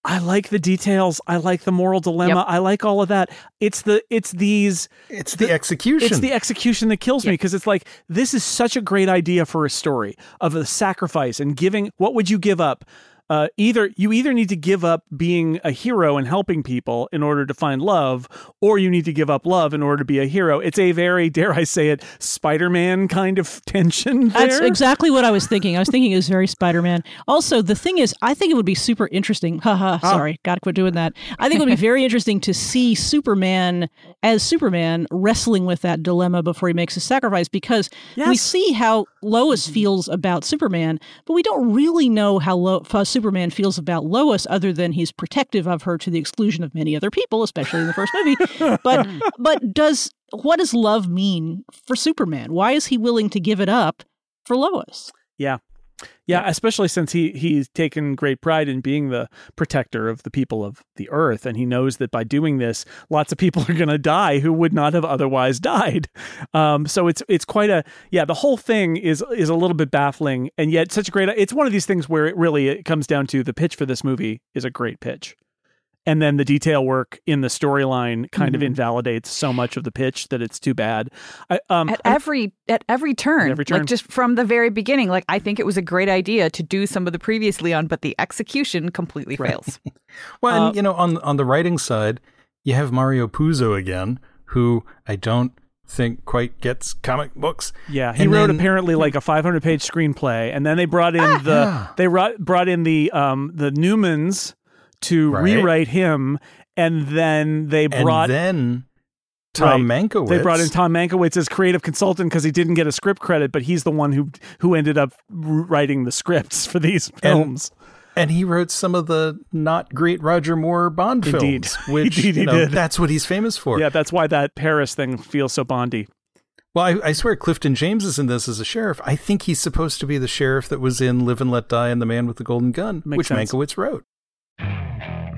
I like the details. I like the moral dilemma. Yep. I like all of that. It's the it's these it's the, execution. It's the execution that kills me because it's like this is such a great idea for a story of a sacrifice and giving. What would you give up? Uh, either you either need to give up being a hero and helping people in order to find love, or you need to give up love in order to be a hero. It's a very, dare I say it, Spider-Man kind of tension. There. That's exactly what I was thinking. I was thinking it was very Spider-Man. Also, the thing is, I think it would be super interesting. Haha, Ah. sorry, gotta quit doing that. I think it would be very interesting to see Superman as Superman wrestling with that dilemma before he makes a sacrifice because we see how Lois feels about Superman, but we don't really know how, Lo- how Superman feels about Lois other than he's protective of her to the exclusion of many other people, especially in the first movie. but but does what does love mean for Superman? Why is he willing to give it up for Lois? Yeah. Yeah, especially since he he's taken great pride in being the protector of the people of the earth and he knows that by doing this lots of people are going to die who would not have otherwise died. Um so it's it's quite a yeah, the whole thing is is a little bit baffling and yet such a great it's one of these things where it really it comes down to the pitch for this movie is a great pitch. And then the detail work in the storyline kind of Mhm. invalidates so much of the pitch that it's too bad. I, um, at I- every at every turn, every turn. like just from the very beginning. Like I think it was a great idea to do some of the previous Leon, but the execution completely fails. Well, Uh, and you know, on on the writing side, you have Mario Puzo again, who I don't think quite gets comic books. Yeah, he And wrote then- apparently like a 500 page screenplay, and then they brought in the yeah. they brought brought in the um the Newmans to Right. rewrite him, and then they And brought then Tom Right. Mankiewicz. they brought in Tom Mankiewicz as creative consultant because he didn't get a script credit, but he's the one who who ended up writing the scripts for these films. and he wrote some of the not great Roger Moore Bond Indeed. films, which Indeed you know, did. that's what he's famous for. yeah, that's why that Paris thing feels so Bondy. Well, I, I swear Clifton James is in this as a sheriff. I think he's supposed to be the sheriff that was in Live and Let Die and The Man with the Golden Gun, Makes which sense. Mankiewicz wrote.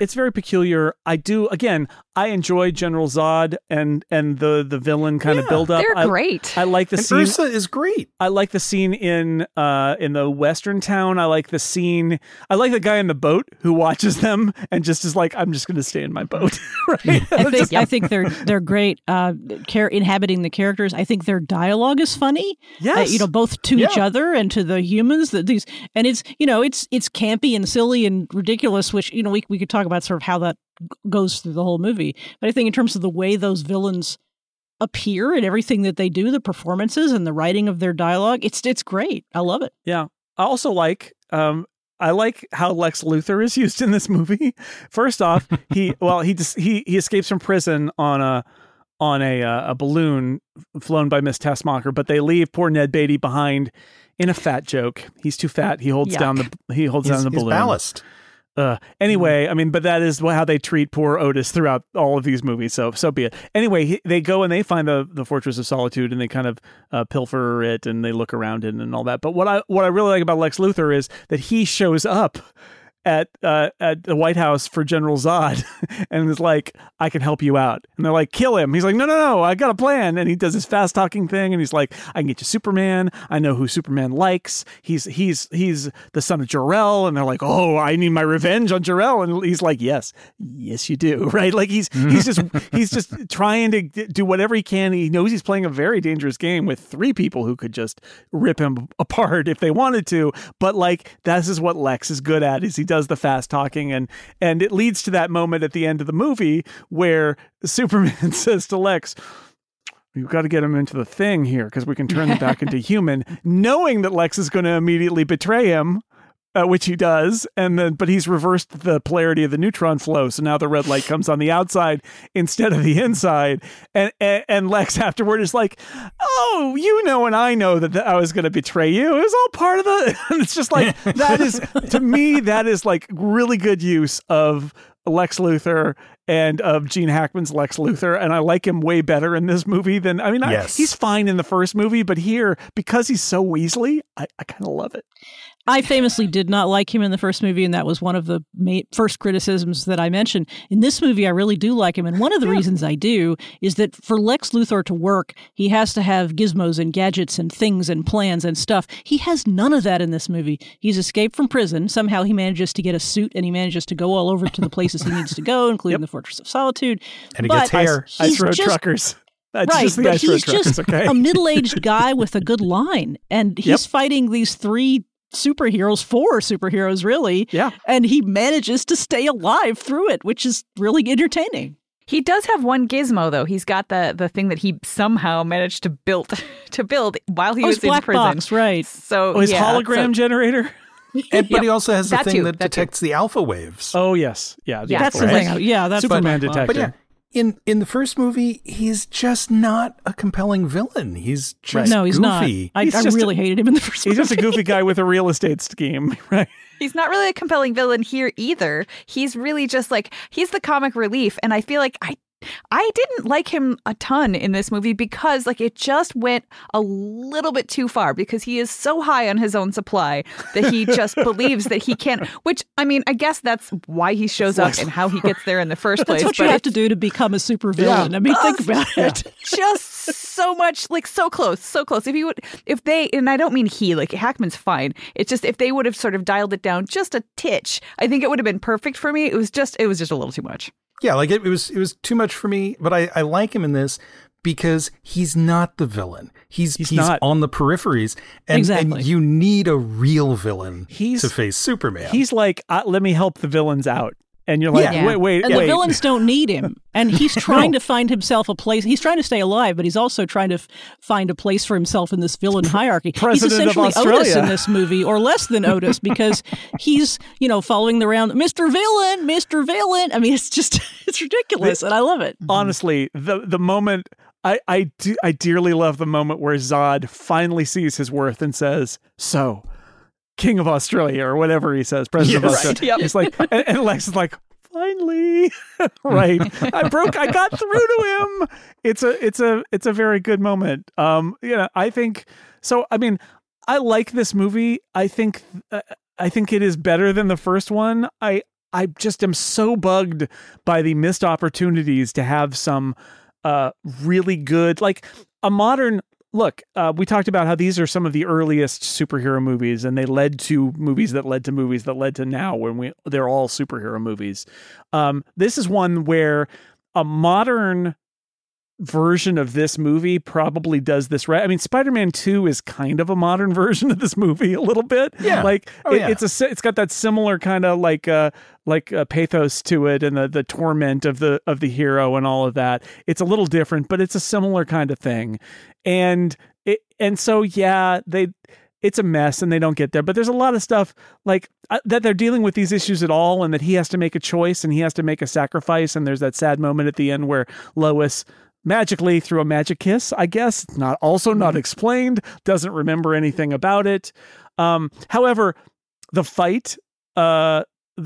It's very peculiar. I do again. I enjoy General Zod and and the the villain kind of Yeah, build up. They're I, great. I like the and scene. Ursa is great. I like the scene in uh in the western town. I like the scene. I like the guy in the boat who watches them and just is like, I'm just going to stay in my boat. right? I think I think they're they're great. Uh, char- inhabiting the characters. I think their dialogue is funny. Yes. Uh, you know, both to each other and to the humans. That these and it's you know it's it's campy and silly and ridiculous. Which you know we we could talk about sort of how that g- goes through the whole movie. But I think in terms of the way those villains appear and everything that they do, the performances and the writing of their dialogue, it's it's great. I love it. Yeah. I also like um I like how Lex Luthor is used in this movie. First off, he well he just he he escapes from prison on a on a uh, a balloon flown by Miss Teschmacher, but they leave poor Ned Beatty behind in a fat joke. He's too fat. He holds Yuck. down the he holds He's, down the he's balloon. ballast. Uh, anyway, I mean, but that is how they treat poor Otis throughout all of these movies. So, so be it. Anyway, he, they go and they find the the Fortress of Solitude, and they kind of uh, pilfer it, and they look around it, and all that. But what I what I really like about Lex Luthor is that he shows up at uh, at the White House for General Zod, and is like, "I can help you out." And they're like, "Kill him." He's like, "No, no, no, I got a plan." And he does his fast talking thing, and he's like, "I can get you Superman. I know who Superman likes. He's he's he's the son of Jor-El." And they're like, "Oh, I need my revenge on Jor-El." And he's like, "Yes, yes, you do." Right? Like he's he's just he's just trying to do whatever he can. He knows he's playing a very dangerous game with three people who could just rip him apart if they wanted to. But like this is what Lex is good at: is he does the fast talking, and and it leads to that moment at the end of the movie where Superman says to Lex. We've got to get him into the thing here because we can turn them back into human, knowing that Lex is going to immediately betray him, uh, which he does, and then but he's reversed the polarity of the neutron flow, so now the red light comes on the outside instead of the inside, and and, and Lex afterward is like, "Oh, you know, and I know that, that I was going to betray you. It was all part of the." It's just like that is to me that is like really good use of Lex Luthor and of Gene Hackman's Lex Luthor, and I like him way better in this movie than I mean, I- Yes. he's fine in the first movie, but here because he's so Weasley, I, I kind of love it. I famously did not like him in the first movie, and that was one of the ma- first criticisms that I mentioned. In this movie, I really do like him, and one of the reasons I do is that for Lex Luthor to work, he has to have gizmos and gadgets and things and plans and stuff. He has none of that in this movie. He's escaped from prison. Somehow he manages to get a suit, and he manages to go all over to the places he needs to go, including the Fortress of Solitude. And he But gets hair. Ice Road just- Truckers. That's right, just the but he's Truckers, just okay? a middle-aged guy with a good line, and he's Yep. fighting these three superheroes, four superheroes really. Yeah. and he manages to stay alive through it, which is really entertaining. He does have one gizmo though. He's got the the thing that he somehow managed to build to build while he Oh, was his in black prison. box, right? So Oh, his yeah, hologram so- generator? And, but Yep. he also has the That thing too, that that too. detects the alpha waves. Oh, yes. Yeah. Yeah, That's the right. thing. Yeah, that's Superman the black box. detector. But yeah, in in the first movie, he's just not a compelling villain. He's just No, he's goofy. not. I, He's I just a- really hated him in the first. He's just a goofy guy with a real estate scheme, right? He's not really a compelling villain here either. He's really just like he's the comic relief and I feel like I I didn't like him a ton in this movie because like it just went a little bit too far because he is so high on his own supply that he just believes that he can't which I mean I guess that's why he shows up and how he gets there in the first place. That's what you but have to do to become a supervillain. I mean, think about it. just so much like so close so close if you would if they and i don't mean he like hackman's fine it's just if they would have sort of dialed it down just a titch i think it would have been perfect for me it was just it was just a little too much Yeah, like it, it was it was too much for me, but I, I like him in this because he's not the villain. He's He's he's, not. on the peripheries, and, Exactly. and you need a real villain He's- to face Superman. He's like, uh, let me help the villains out. And you're like, Yeah. wait, wait, And wait. the villains don't need him. And he's trying to find himself a place. He's trying to stay alive, but he's also trying to f- find a place for himself in this villain hierarchy. President of he's essentially Otis Australia. in this movie, or less than Otis, because he's, you know, following the round, Mr. Villain, Mr. Villain. I mean, it's just, it's ridiculous, and I love it. honestly, the the moment I I do, I dearly love the moment where Zod finally sees his worth and says, "So, King of Australia or whatever he says, President of Yes. Australia." He's like, and, and Lex is like, "Finally, right? I broke. I got through to him." It's a it's a it's a very good moment. Um, you know, I think so. I mean, I like this movie. I think uh, I think it is better than the first one. I I just am so bugged by the missed opportunities to have some uh really good like a modern look uh we talked about how these are some of the earliest superhero movies and they led to movies that led to movies that led to now when we they're all superhero movies. Um this is one where a modern version of this movie probably does this right. I mean, Spider-Man 2 is kind of a modern version of this movie a little bit. Yeah. Like Oh, it, yeah. it's a it's got that similar kind of like uh like uh, pathos to it and the the torment of the of the hero and all of that. It's a little different, but it's a similar kind of thing. And it and so yeah, they it's a mess and they don't get there but there's a lot of stuff like uh, that they're dealing with these issues at all and that he has to make a choice and he has to make a sacrifice and there's that sad moment at the end where Lois magically through a magic kiss i guess. Not also not explained doesn't remember anything about it. Um however the fight uh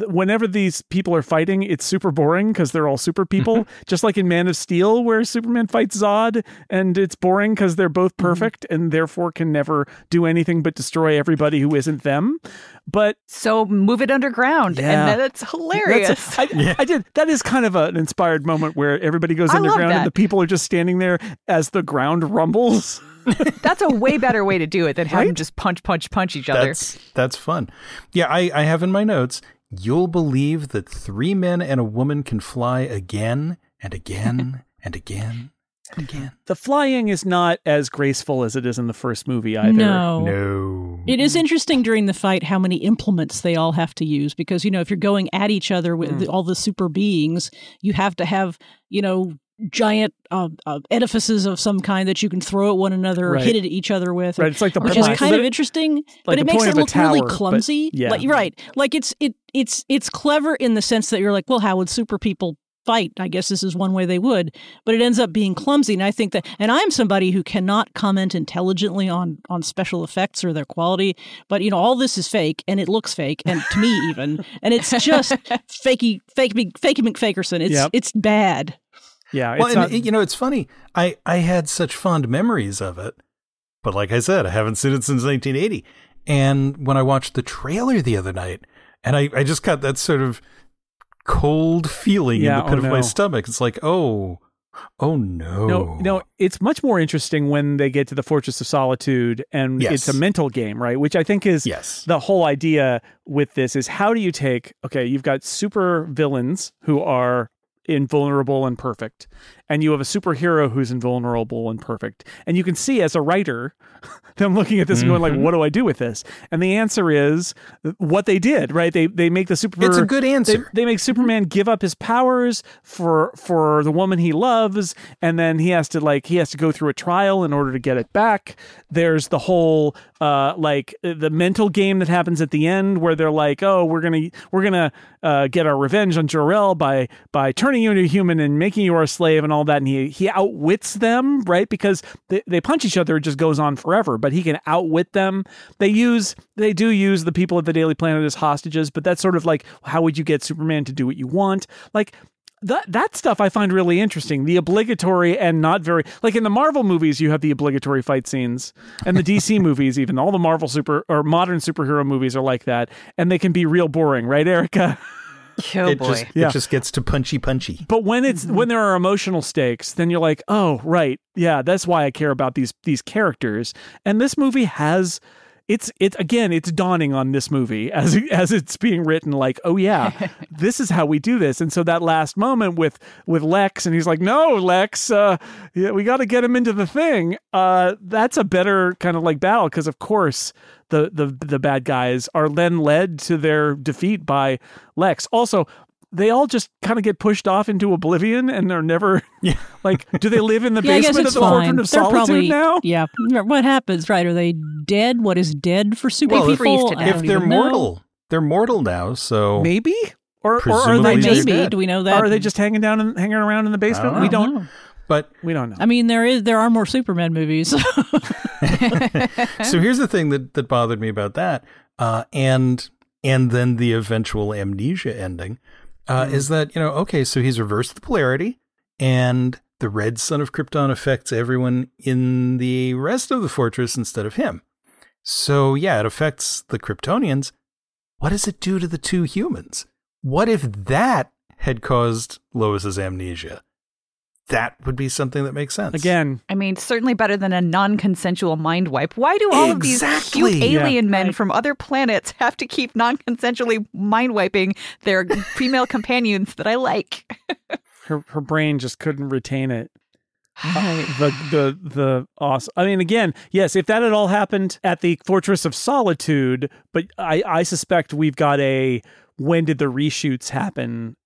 whenever these people are fighting it's super boring because they're all super people mm-hmm. just like in man of steel where superman fights zod and it's boring because they're both mm-hmm. perfect and therefore can never do anything but destroy everybody who isn't them but so move it underground Yeah. and then it's that's hilarious a- I, I did. That is kind of an inspired moment where everybody goes I underground and the people are just standing there as the ground rumbles. that's a way better way to do it than have Right? them just punch punch punch each other That's that's fun. Yeah, I, I have in my notes. You'll believe that three men and a woman can fly again and again and again and again. The flying is not as graceful as it is in the first movie either. No. No. It is interesting during the fight how many implements they all have to use because you know if you're going at each other with the, all the super beings, you have to have you know giant uh, uh, edifices of some kind that you can throw at one another or hit at each other with. Right, it's like the which point- is kind of but- interesting, like but it makes it look really tower, but- clumsy. yeah. Like, right, like it's it it's it's clever in the sense that you're like, well, how would super people? Fight. I guess this is one way they would, but it ends up being clumsy. And I think that, and I'm somebody who cannot comment intelligently on on special effects or their quality. But you know, all this is fake, and it looks fake, and to me even, and it's just fakey, fake, fakey McFakerson. It's Yep. it's bad. Yeah, Well, it's and not, you know, it's funny. I I had such fond memories of it, but like I said, I haven't seen it since 1980, And when I watched the trailer the other night, and I, I just got that sort of cold feeling Yeah, in the oh, pit oh of my stomach. It's like, oh, oh no. No, no, it's much more interesting when they get to the Fortress of Solitude and Yes. it's a mental game, right? Which I think is Yes. the whole idea with this is how do you take okay, you've got super villains who are invulnerable and perfect, and you have a superhero who's invulnerable and perfect. And you can see as a writer them looking at this and going like, Mhm. what do I do with this? And the answer is what they did, right? They they make the super It's a good answer. they, they make Superman give up his powers for for the woman he loves, and then he has to like he has to go through a trial in order to get it back. There's the whole uh like the mental game that happens at the end where they're like, oh, we're gonna we're gonna uh, get our revenge on Jor-El by by turning you into a human and making you our slave and all that, and he he outwits them, right? Because they, they punch each other, it just goes on forever, but he can outwit them. They use they do use the people of the Daily Planet as hostages, but that's sort of like how would you get Superman to do what you want? Like that that stuff I find really interesting. The obligatory and not very like in the Marvel movies, you have the obligatory fight scenes, and the DC movies, even all the Marvel super or modern superhero movies are like that, and they can be real boring, right, Erica? Oh it boy. just Yeah. it just gets to punchy punchy. But when it's mm-hmm. when there are emotional stakes, then you're like, oh right, yeah, that's why I care about these these characters. And this movie has it's it's again it's dawning on this movie as as it's being written like oh yeah this is how we do this. And so that last moment with with Lex and he's like no Lex uh yeah, we got to get him into the thing. Uh that's a better kind of like battle because of course the the the bad guys are then led to their defeat by Lex. Also they all just kind of get pushed off into oblivion and they're never Yeah. like do they live in the Yeah, basement of the fine. Fortress of They're Solitude probably now yeah. What happens, right? Are they dead? What is dead for super Well, if- people? freeze to If they're even know. mortal, they're mortal now. So maybe or or are they just maybe. Do we know that? are they just hanging down and hanging around in the basement don't we don't but we don't know I mean, there is there are more Superman movies. so here's the thing that, that bothered me about that, uh, and and then the eventual amnesia ending, uh, is that you know okay, so he's reversed the polarity, and the red sun of Krypton affects everyone in the rest of the fortress instead of him. So yeah, it affects the Kryptonians. What does it do to the two humans? What if that had caused Lois's amnesia? That would be something that makes sense. again I mean, certainly better than a non-consensual mind wipe. Why do all of these Exactly. cute alien Yeah. men Right. from other planets have to keep non-consensually mind wiping their female companions that I like? her her brain just couldn't retain it uh, the the the awesome. I mean, again, yes, if that had all happened at the Fortress of Solitude, but I I suspect we've got a when did the reshoots happen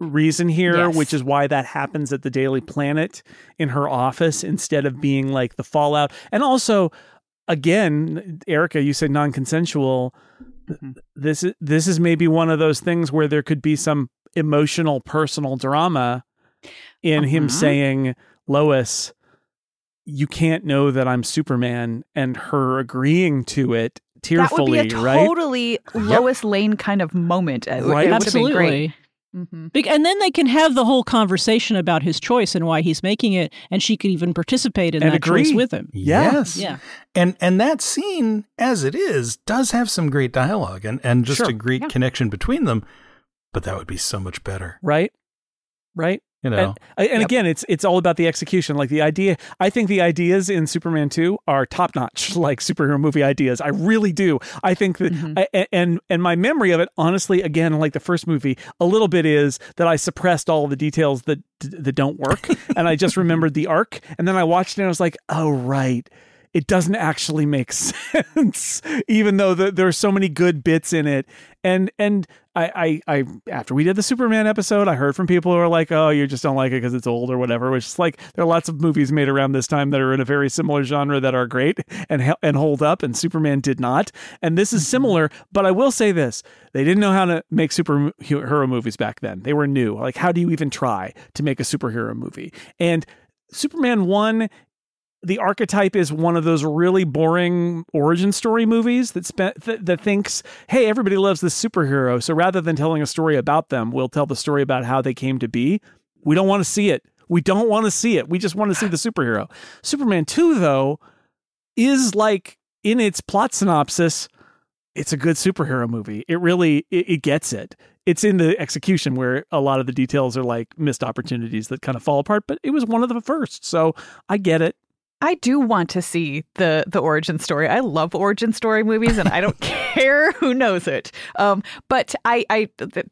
reason here, Yes. which is why that happens at the Daily Planet in her office instead of being like the fallout. And also, again, Erica, you said non-consensual. This is this is maybe one of those things where there could be some emotional personal drama in him Uh-huh. saying, Lois, you can't know that I'm Superman, and her agreeing to it tearfully. that would be tearfully, a right? totally Lois Lane kind of moment. Right. It would have been great. Absolutely. Mhm. Bec- And then they can have the whole conversation about his choice and why he's making it, and she could even participate in And that agree. choice with him. Yeah. Yes. Yeah. And and that scene, as it is, does have some great dialogue and, and just Sure. a great Yeah. connection between them. But that would be so much better. right? Right? You know. And, and Yep. again, it's it's all about the execution. Like the idea, I think the ideas in Superman two are top notch, like superhero movie ideas. I really do. I think that, Mhm. I, and and my memory of it, honestly, again, like the first movie, a little bit is that I suppressed all the details that that don't work, and I just remembered the arc. And then I watched it, and I was like, oh right. It doesn't actually make sense, even though the, there are so many good bits in it. And and I, I I after we did the Superman episode, I heard from people who are like, "Oh, you just don't like it because it's old or whatever." Which is like there are lots of movies made around this time that are in a very similar genre that are great and and hold up, and Superman did not. And this is mm-hmm. similar, but I will say this: they didn't know how to make superhero movies back then. They were new. Like, how do you even try to make a superhero movie? And Superman one the archetype is one of those really boring origin story movies that th- that thinks, "Hey, everybody loves this superhero, so rather than telling a story about them, we'll tell the story about how they came to be." We don't want to see it. We don't want to see it. We just want to see the superhero. Superman 2 though is like in its plot synopsis it's a good superhero movie. It really it, it, gets it. It's in the execution where a lot of the details are like missed opportunities that kind of fall apart, but it was one of the first. So I get it. I do want to see the the origin story. I love origin story movies, and I don't care who knows it. Um, but I, I,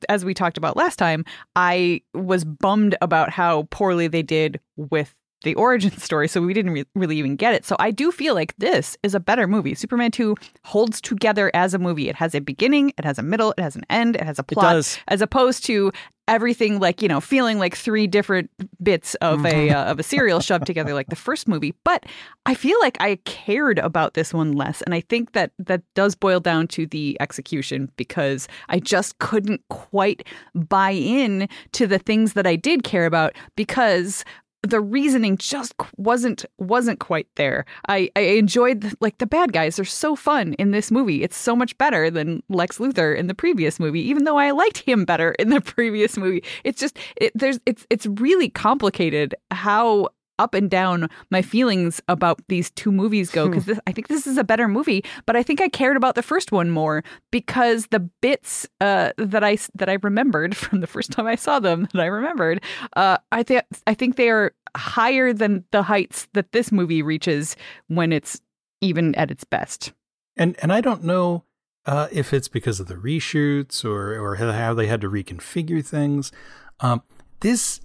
as we talked about last time, I was bummed about how poorly they did with the origin story, so we didn't re- really even get it. So I do feel like this is a better movie. Superman 2 holds together as a movie. It has a beginning, it has a middle, it has an end, it has a plot, as opposed to everything like you know feeling like three different bits of mm-hmm. a uh, of a serial shoved together like the first movie but i feel like i cared about this one less and i think that that does boil down to the execution because i just couldn't quite buy in to the things that i did care about because the reasoning just wasn't wasn't quite there. I, I enjoyed like the bad guys are so fun in this movie. It's so much better than Lex Luthor in the previous movie, even though I liked him better in the previous movie. It's just it, there's it's it's really complicated how up and down my feelings about these two movies go because hmm. I think this is a better movie, but I think I cared about the first one more because the bits uh, that I that I remembered from the first time I saw them that I remembered, uh, I think I think they are higher than the heights that this movie reaches when it's even at its best. And and I don't know uh, if it's because of the reshoots or or how they had to reconfigure things. Um, this,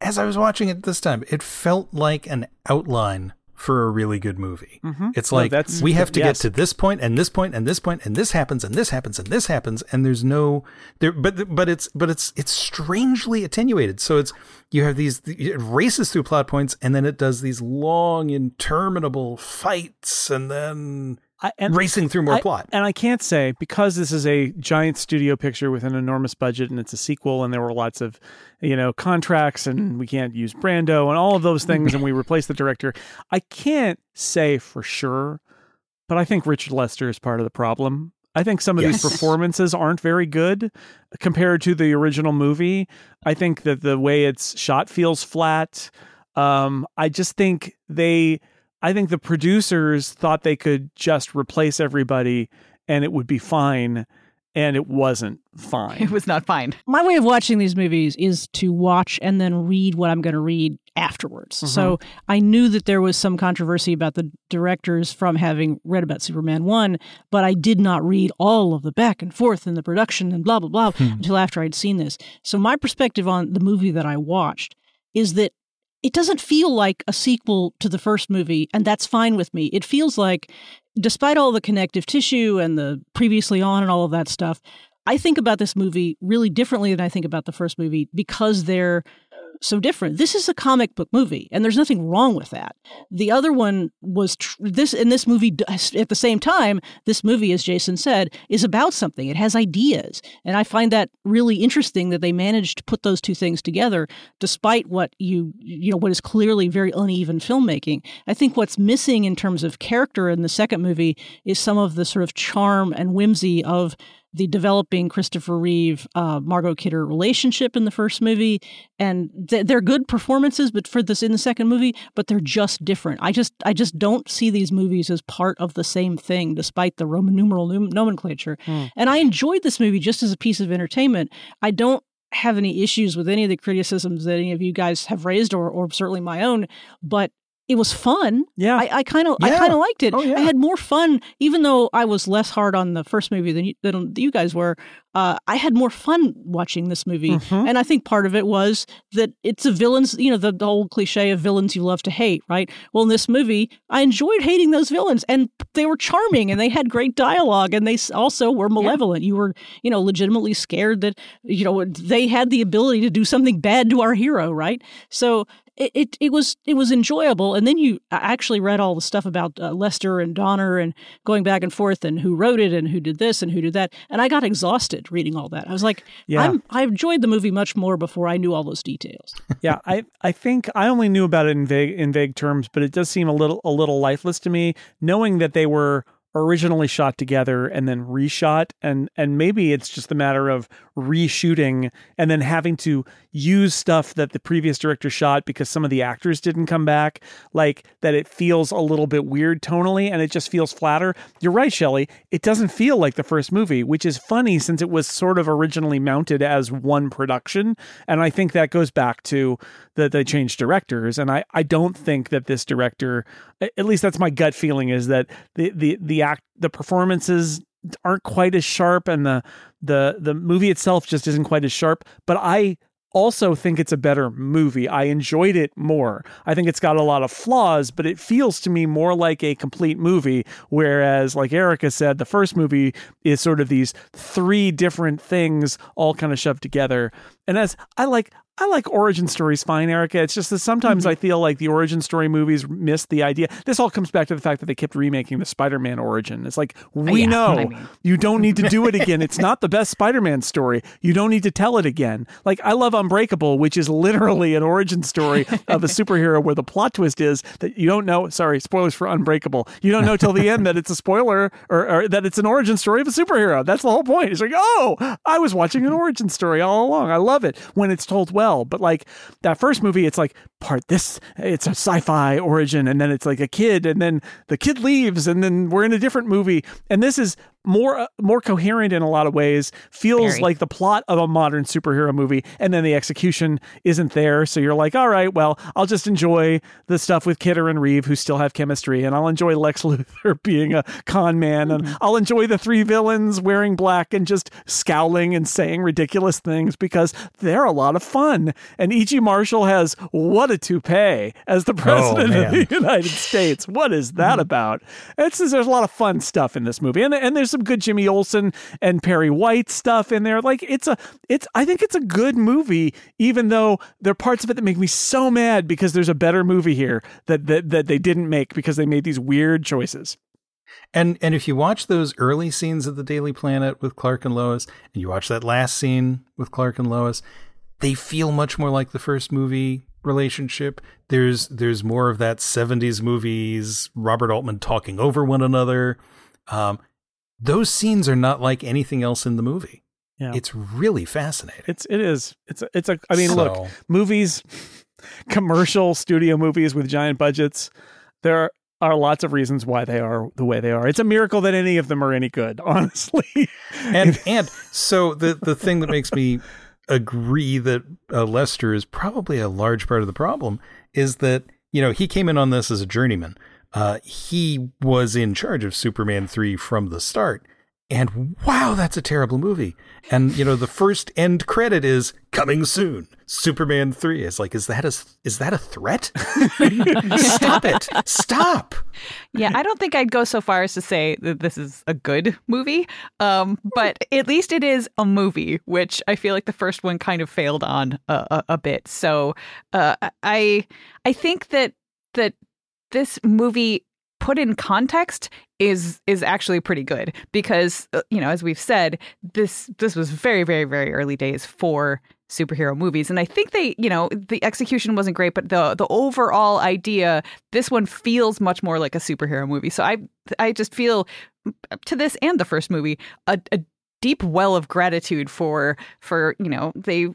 as I was watching it this time, it felt like an outline for a really good movie. Mm-hmm. It's like no, we have to yes. get to this point and this point and this point and this happens and this happens and this happens and there's no there but but it's but it's it's strangely attenuated. So it's you have these it races through plot points and then it does these long interminable fights and then I, and racing through more I, plot. And I can't say because this is a giant studio picture with an enormous budget and it's a sequel and there were lots of, you know, contracts and we can't use Brando and all of those things and we replaced the director. I can't say for sure, but I think Richard Lester is part of the problem. I think some of yes. these performances aren't very good compared to the original movie. I think that the way it's shot feels flat. Um, I just think they I think the producers thought they could just replace everybody and it would be fine. And it wasn't fine. It was not fine. My way of watching these movies is to watch and then read what I'm going to read afterwards. Mm-hmm. So I knew that there was some controversy about the directors from having read about Superman 1, but I did not read all of the back and forth and the production and blah, blah, blah hmm. until after I'd seen this. So my perspective on the movie that I watched is that it doesn't feel like a sequel to the first movie, and that's fine with me. It feels like, despite all the connective tissue and the previously on and all of that stuff, I think about this movie really differently than I think about the first movie because they're so different. This is a comic book movie, and there's nothing wrong with that. The other one was tr- this, and this movie at the same time. This movie, as Jason said, is about something. It has ideas, and I find that really interesting that they managed to put those two things together, despite what you you know what is clearly very uneven filmmaking. I think what's missing in terms of character in the second movie is some of the sort of charm and whimsy of the developing Christopher Reeve uh, Margot Kidder relationship in the first movie, and th- they're good performances, but for this in the second movie, but they're just different. I just I just don't see these movies as part of the same thing, despite the Roman numeral num- nomenclature. Mm. And I enjoyed this movie just as a piece of entertainment. I don't have any issues with any of the criticisms that any of you guys have raised, or or certainly my own, but it was fun. Yeah, I kind of I, kind of liked it. Oh, yeah. I had more fun, even though I was less hard on the first movie than you, than you guys were. Uh, I had more fun watching this movie, mm-hmm. and I think part of it was that it's a villains. You know, the, the whole cliche of villains you love to hate, right? Well, in this movie, I enjoyed hating those villains, and they were charming, and they had great dialogue, and they also were malevolent. Yeah. You were, you know, legitimately scared that you know they had the ability to do something bad to our hero, right? So it, it, it was it was enjoyable. And then you actually read all the stuff about uh, Lester and Donner and going back and forth and who wrote it and who did this and who did that. And I got exhausted reading all that. I was like, yeah. I'm, I enjoyed the movie much more before I knew all those details. yeah, I I think I only knew about it in vague in vague terms, but it does seem a little a little lifeless to me, knowing that they were originally shot together and then reshot and and maybe it's just a matter of reshooting and then having to use stuff that the previous director shot because some of the actors didn't come back like that it feels a little bit weird tonally and it just feels flatter. You're right Shelly. It doesn't feel like the first movie which is funny since it was sort of originally mounted as one production. And I think that goes back to that they changed directors. And I I don't think that this director at least that's my gut feeling is that the the the act the performances aren't quite as sharp and the the the movie itself just isn't quite as sharp but i also think it's a better movie. I enjoyed it more. I think it's got a lot of flaws, but it feels to me more like a complete movie. Whereas, like Erica said, the first movie is sort of these three different things all kind of shoved together. And as I like, I like origin stories fine, Erica. It's just that sometimes Mm-hmm. I feel like the origin story movies miss the idea. This all comes back to the fact that they kept remaking the Spider-Man origin. It's like we Yeah, know I mean. you don't need to do it again. It's not the best Spider-Man story. You don't need to tell it again. Like I love Unbreakable, which is literally an origin story of a superhero where the plot twist is that you don't know. Sorry, spoilers for Unbreakable. You don't know till the end that it's a spoiler or, or that it's an origin story of a superhero. That's the whole point. It's like, oh, I was watching an origin story all along. I love it when it's told well. But like that first movie, it's like part this, it's a sci-fi origin, and then it's like a kid, and then the kid leaves, and then we're in a different movie. And this is more uh, more coherent in a lot of ways. Feels Very. like the plot of a modern superhero movie, and then the execution isn't there. So you're like, all right, well, I'll just enjoy the stuff with Kidder and Reeve, who still have chemistry, and I'll enjoy Lex Luthor being a con man, and I'll enjoy the three villains wearing black and just scowling and saying ridiculous things because they're a lot of fun. And E.G. Marshall has what a toupee as the president of the United States. What is that about? It's there's a lot of fun stuff in this movie, and and there's some good Jimmy Olsen and Perry White stuff in there. Like it's a it's I think it's a good movie, even though there are parts of it that make me so mad because there's a better movie here that that that they didn't make because they made these weird choices. And and if you watch those early scenes of the Daily Planet with Clark and Lois, and you watch that last scene with Clark and Lois, they feel much more like the first movie relationship. There's there's more of that 70s movies, Robert Altman talking over one another. Um, those scenes are not like anything else in the movie. Yeah. It's really fascinating. It's it is. It's a, it's a I mean, look, movies, commercial studio movies with giant budgets, there are lots of reasons why they are the way they are. It's a miracle that any of them are any good, honestly. and and so the the thing that makes me agree that uh, Lester is probably a large part of the problem is that you know he came in on this as a journeyman. Uh, he was in charge of Superman three from the start, and wow, that's a terrible movie. And you know the first end credit is coming soon. Superman three is like, is that a is that a threat? Stop it! Stop! Yeah, I don't think I'd go so far as to say that this is a good movie, um, but at least it is a movie, which I feel like the first one kind of failed on a, a, a bit. So uh, I I think that that this movie put in context is is actually pretty good because uh, you know as we've said this this was very very very early days for superhero movies. And i think they you know the execution wasn't great but the the overall idea this one feels much more like a superhero movie. So i i just feel to this and the first movie a, a deep well of gratitude for for you know they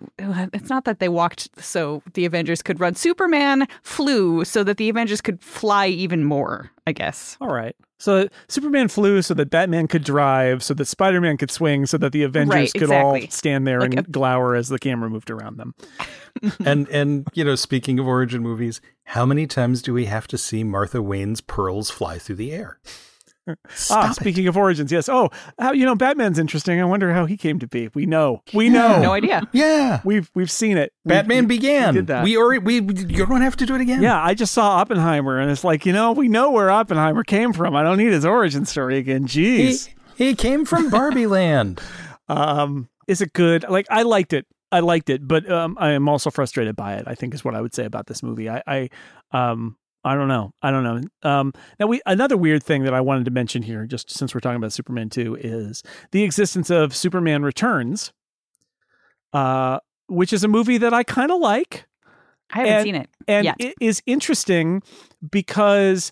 it's not that they walked so the avengers could run superman flew so that the avengers could fly even more i guess All right. So Superman flew so that Batman could drive, so that Spider Man could swing, so that the Avengers Right, could all stand there Like and a- glower as the camera moved around them. and and you know speaking of origin movies how many times do we have to see martha wayne's pearls fly through the air ah, Stop it. speaking of origins, yes. Oh, how you know Batman's interesting. I wonder how he came to be. We know. We know. no idea yeah We've we've seen it. Batman we- began We did that. we already we, we you don't have to do it again yeah, I just saw Oppenheimer, and it's like you know we know where Oppenheimer came from. I don't need his origin story again. he, Jeez. he came from barbie land Um, is it good? Like I liked it. I liked it, but um, I am also frustrated by it. I think is what I would say about this movie. I, I um, I don't know. I don't know. Um, now we another weird thing that I wanted to mention here, just since we're talking about Superman two, is the existence of Superman Returns, uh, which is a movie that I kind of like i haven't And- seen it and yet it is interesting because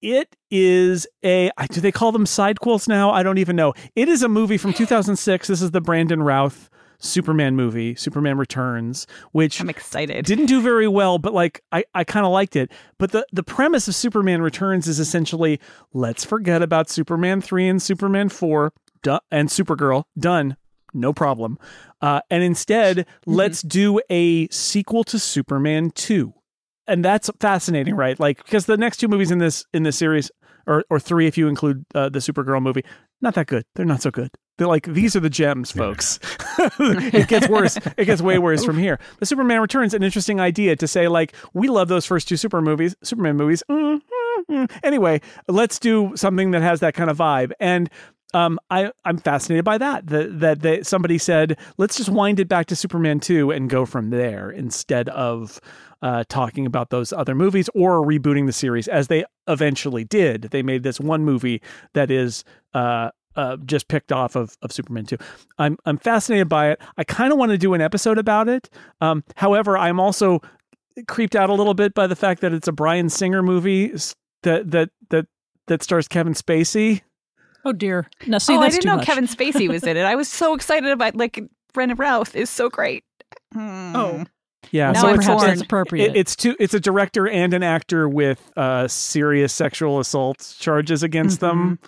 it is a do they call them sidequels now? I don't even know. It is a movie from 2006. This is the Brandon Routh Superman movie, Superman Returns, which I'm excited. Didn't do very well, but like I, I kind of liked it. But the the premise of Superman Returns is essentially let's forget about Superman 3 and Superman 4 duh, and Supergirl. Done. No problem. Uh, and instead, mm-hmm. let's do a sequel to Superman 2. And that's fascinating, right? Like because the next two movies in this in this series or or three if you include uh, the Supergirl movie, not that good. They're not so good. They're like these are the gems, folks. it gets worse. It gets way worse from here. The Superman Returns an interesting idea to say like we love those first two Super movies, Superman movies. Mm-hmm. Anyway, let's do something that has that kind of vibe. And um, I I'm fascinated by that. That that somebody said let's just wind it back to Superman two and go from there instead of uh, talking about those other movies or rebooting the series as they eventually did. They made this one movie that is uh, uh, just picked off of, of Superman 2. I'm I'm fascinated by it. I kind of want to do an episode about it. Um, however, I'm also creeped out a little bit by the fact that it's a Bryan Singer movie that that that that stars Kevin Spacey. Oh dear! No, see, oh, I didn't know much. Kevin Spacey was in it. I was so excited about like Brandon Routh is so great. Hmm. Oh. Yeah, now so perhaps that's appropriate. It, it's two. It's a director and an actor with uh, serious sexual assault charges against mm-hmm. them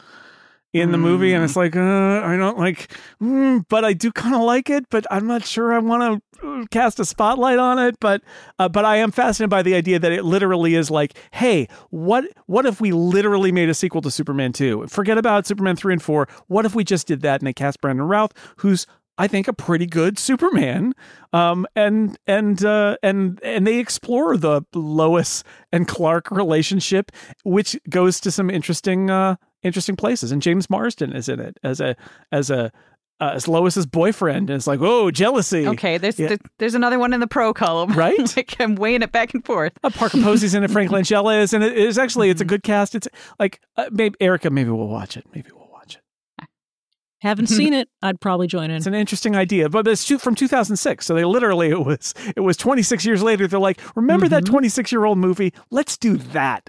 in the movie, and it's mm. like, uh, I don't like, mm, but I do kind of like it, but I'm not sure I want to uh, cast a spotlight on it. But, uh, but I am fascinated by the idea that it literally is like, hey, what, what if we literally made a sequel to Superman two? Forget about Superman three and four. What if we just did that and they cast Brandon Routh, who's I think a pretty good Superman. Um, and and uh, and and they explore the Lois and Clark relationship, which goes to some interesting uh, interesting places. And James Marsden is in it as a as a uh, as Lois's boyfriend, and it's like, oh, jealousy. Okay, there's yeah. there's another one in the pro column, right? like I'm weighing it back and forth. Uh, Parker Posey's in it, Frank Langella is, and it is actually it's a good cast. It's like uh, maybe Erika, maybe we'll watch it. Maybe we'll watch it. Haven't seen it. I'd probably join in. It's an interesting idea, but it's from 2006, so they literally it was it was 26 years later. They're like, remember mm-hmm. that 26 year old movie? Let's do that.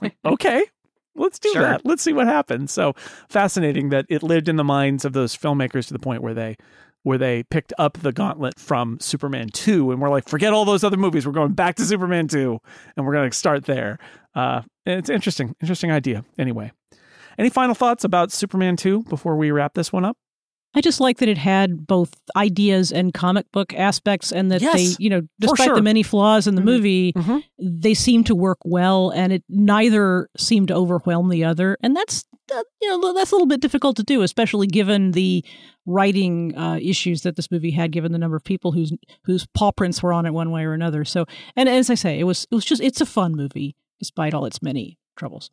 Like, okay, let's do sure. that. Let's see what happens. So fascinating that it lived in the minds of those filmmakers to the point where they where they picked up the gauntlet from Superman 2 and we're like, forget all those other movies. We're going back to Superman 2 and we're going to start there. Uh, it's interesting, interesting idea. Anyway, any final thoughts about Superman 2 before we wrap this one up? I just like that it had both ideas and comic book aspects, and that yes, they, you know, despite sure. the many flaws in the mm-hmm. movie, mm-hmm. they seem to work well, and it neither seemed to overwhelm the other, and that's you know that's a little bit difficult to do, especially given the writing uh, issues that this movie had, given the number of people whose whose paw prints were on it one way or another. So, and as I say, it was it was just it's a fun movie despite all its many troubles.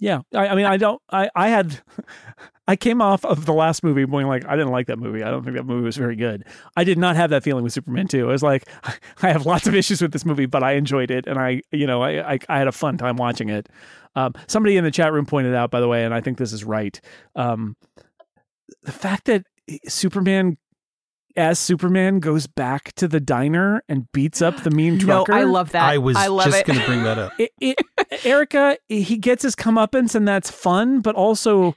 Yeah, I, I, mean, I don't. I I had, I came off of the last movie going like, I didn't like that movie. I don't think that movie was very good. I did not have that feeling with Superman 2. I was like, I have lots of issues with this movie, but I enjoyed it, and I, you know, I I, I had a fun time watching it. Um, somebody in the chat room pointed out, by the way, and I think this is right. Um, the fact that Superman as Superman goes back to the diner and beats up the mean trucker. No, I love that. I was I just going to bring that up. It, it, Erika, he gets his comeuppance and that's fun, but also,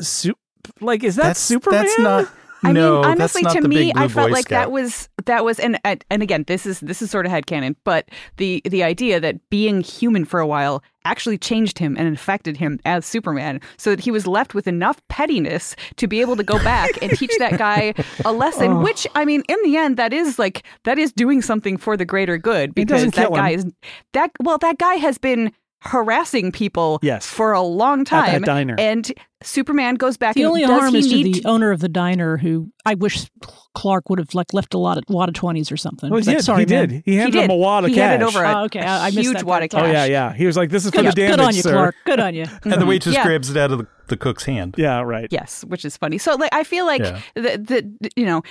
su- like, is that that's, Superman? That's not. I no, mean, honestly, to me, I felt like Scout. that was that was, and and again, this is this is sort of headcanon, but the the idea that being human for a while actually changed him and infected him as Superman, so that he was left with enough pettiness to be able to go back and teach that guy a lesson. Oh. Which, I mean, in the end, that is like that is doing something for the greater good because that guy him. is that well, that guy has been harassing people yes. for a long time. at diner. And Superman goes back. The and only harm is to the owner of the diner, who I wish Clark would have like left a lot of wad of twenties or something. Well, he like, did. Sorry, he man. did. He handed he him a wad of he cash. Handed over a oh, okay. I, I huge wad of cash. Oh yeah, yeah. He was like, "This is good, for the damage, Good on you, sir. Clark. Good on you. and the waitress yeah. grabs it out of the, the cook's hand. Yeah, right. Yes, which is funny. So like, I feel like Yeah. the, the you know,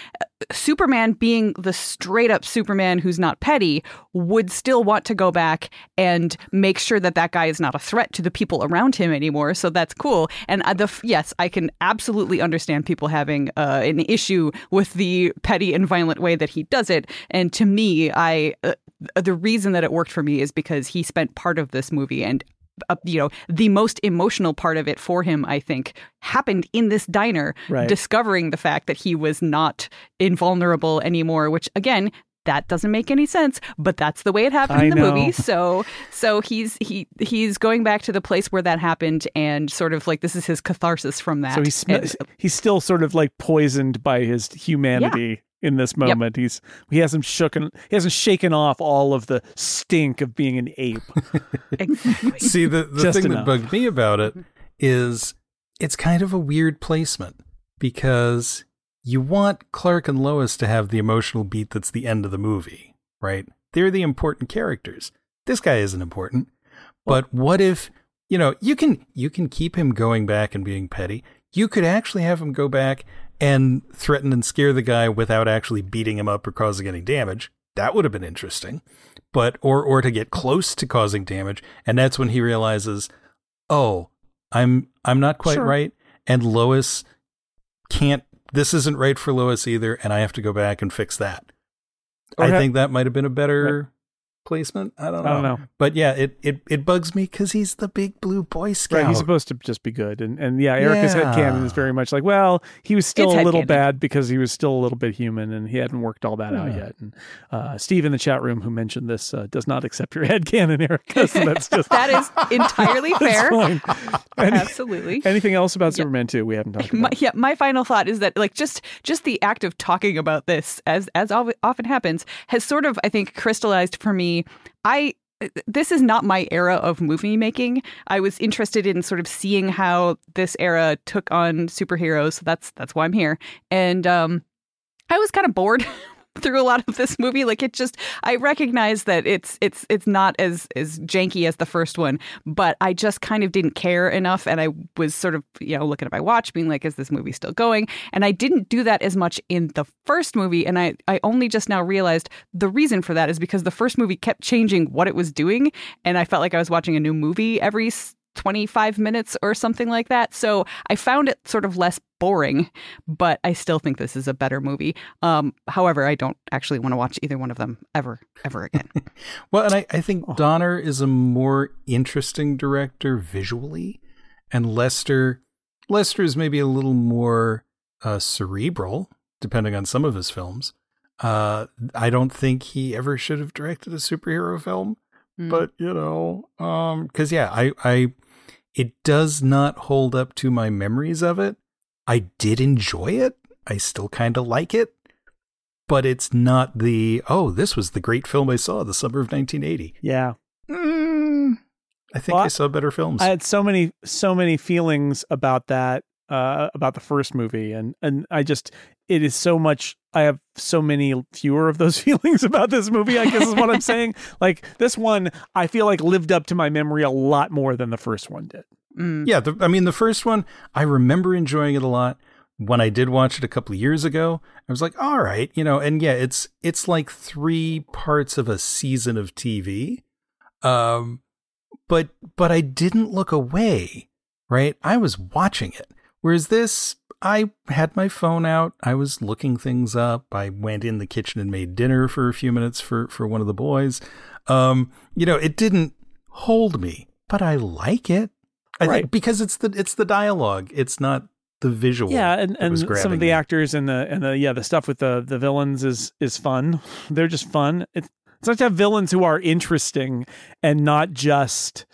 Superman being the straight up Superman who's not petty would still want to go back and make sure that that guy is not a threat to the people around him anymore. So that's cool. And uh, the yes, I can absolutely understand people having uh, an issue with the petty and violent way that he does it. And to me, I uh, the reason that it worked for me is because he spent part of this movie and uh, you know, the most emotional part of it for him, I think, happened in this diner, Right. discovering the fact that he was not invulnerable anymore, which again, that doesn't make any sense, but that's the way it happened I in the know. movie. So so he's he he's going back to the place where that happened and sort of like this is his catharsis from that. So he's sm- And- he's still sort of like poisoned by his humanity in this moment. He's he hasn't shooken he hasn't shaken off all of the stink of being an ape. exactly. See, the, the Just thing enough. that bugged me about it is it's kind of a weird placement because you want Clark and Lois to have the emotional beat that's the end of the movie, right? They're the important characters. This guy isn't important. But what if, you know, you can you can keep him going back and being petty. You could actually have him go back and threaten and scare the guy without actually beating him up or causing any damage. That would have been interesting. But or or to get close to causing damage and that's when he realizes, "Oh, I'm I'm not quite Sure. right and Lois can't this isn't right for Lois either and I have to go back and fix that." Or I think that might have been a better placement. I don't know. I don't know. But yeah, it it, it bugs me because he's the big blue boy scout. Right, he's supposed to just be good, and and yeah, Erika's Yeah. headcanon is very much like, well, he was still It's a little headcanon. bad because he was still a little bit human, and he hadn't worked all that out yet. And uh, Steve in the chat room who mentioned this uh, does not accept your headcanon, Erika. So that's just that is entirely fair. fine. Any- Absolutely. anything else about Superman two we haven't talked my, about? yeah, my final thought is that like just just the act of talking about this, as as often happens, has sort of I think crystallized for me. I this is not my era of movie making. I was interested in sort of seeing how this era took on superheroes. So that's that's why I'm here. And um, I was kind of bored through a lot of this movie. Like it just, I recognize that it's it's it's not as as janky as the first one, but I just kind of didn't care enough, and I was sort of you know looking at my watch, being like, is this movie still going? And I didn't do that as much in the first movie, and I I only just now realized the reason for that is because the first movie kept changing what it was doing, and I felt like I was watching a new movie every. S- 25 minutes or something like that. So I found it sort of less boring, but I still think this is a better movie. Um, however, I don't actually want to watch either one of them ever, ever again. Well, and I, I think Oh. Donner is a more interesting director visually, and Lester Lester is maybe a little more uh, cerebral, depending on some of his films. Uh, I don't think he ever should have directed a superhero film, Mm. but you know, um, because yeah, I, I, it does not hold up to my memories of it. I did enjoy it. I still kind of like it, but it's not the oh, this was the great film I saw the summer of 1980. Yeah, Mm, I think Well, I saw better films. I had so many so many feelings about that uh, about the first movie, and and I just it is so much. I have so many fewer of those feelings about this movie. I guess is what I'm saying. Like this one, I feel like lived up to my memory a lot more than the first one did. Mm. yeah, the, I mean the first one, I remember enjoying it a lot. When I did watch it a couple of years ago, I was like, all right, you know, and yeah, it's it's like three parts of a season of TV. Um but but I didn't look away, right? I was watching it. Whereas this, I had my phone out. I was looking things up. I went in the kitchen and made dinner for a few minutes for for one of the boys. Um, you know, it didn't hold me, but I like it. I Right. think because it's the it's the dialogue. It's not the visual. Yeah, and, and some of the me. actors and the and the yeah the stuff with the the villains is is fun. They're just fun. It's it's nice to have villains who are interesting and not just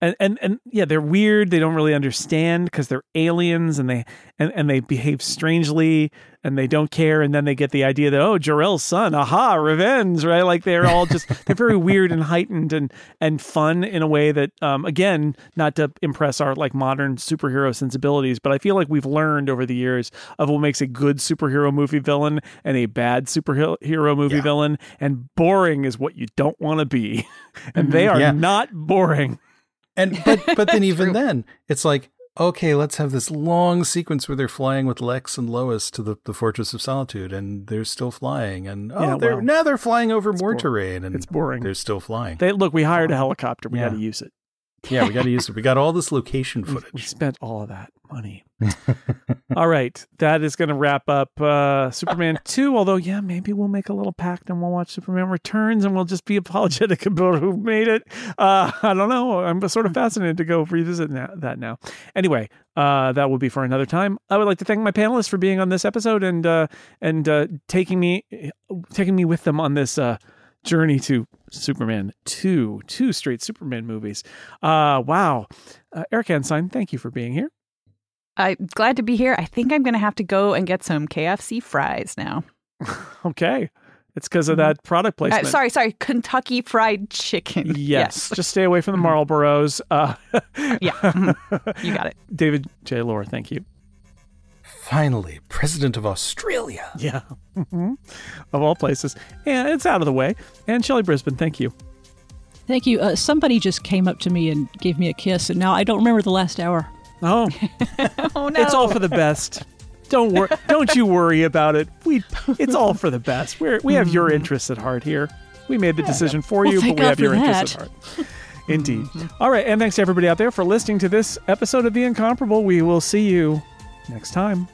and and and yeah they're weird. They don't really understand because they're aliens and they and and they behave strangely and they don't care. And then they get the idea that oh Jor-El's son, aha, revenge, right? Like they're all just they're very weird and heightened and and fun in a way that um again not to impress our like modern superhero sensibilities, but I feel like we've learned over the years of what makes a good superhero movie villain and a bad superhero movie Yeah. villain, and boring is what you don't want to be, and they are Yeah. not boring. And but but then even then, it's like okay, let's have this long sequence where they're flying with Lex and Lois to the, the Fortress of Solitude, and they're still flying, and oh, Yeah, they're well, now they're flying over more bor- terrain, and it's boring. They're still flying. They look, we hired a helicopter, we Yeah. got to use it. yeah, we got to use it. We got all this location We, we spent all of that. Money. All right, that is going to wrap up uh, Superman 2. Although, yeah, maybe we'll make a little pact and we'll watch Superman Returns and we'll just be apologetic about who made it. Uh, I don't know. I'm sort of fascinated to go revisit that now. Anyway, uh, that will be for another time. I would like to thank my panelists for being on this episode and uh, and uh, taking me taking me with them on this uh, journey to Superman 2, two straight Superman movies. Uh, wow. Uh, Erika Ensign, thank you for being here. I'm glad to be here. I think I'm going to have to go and get some KFC fries now. okay. It's because of that product placement. Uh, sorry, sorry. Kentucky Fried Chicken. Yes. yes. Just stay away from the Marlboros. Uh, yeah. Mm-hmm. You got it. David J. Loehr, thank you. Finally, President of Australia. Yeah. Mm-hmm. of all places. And it's out of the way. And Shelly Brisbane, thank you. Thank you. Uh, somebody just came up to me and gave me a kiss, and now I don't remember the last hour. Oh, oh no! It's all for the best. Don't worry. don't you worry about it. We. It's all for the best. We're we have your mm-hmm. interests at heart here. We made the decision for well, you, but we have your interests at heart. Indeed. Mm-hmm. All right, and thanks to everybody out there for listening to this episode of The Incomparable. We will see you next time.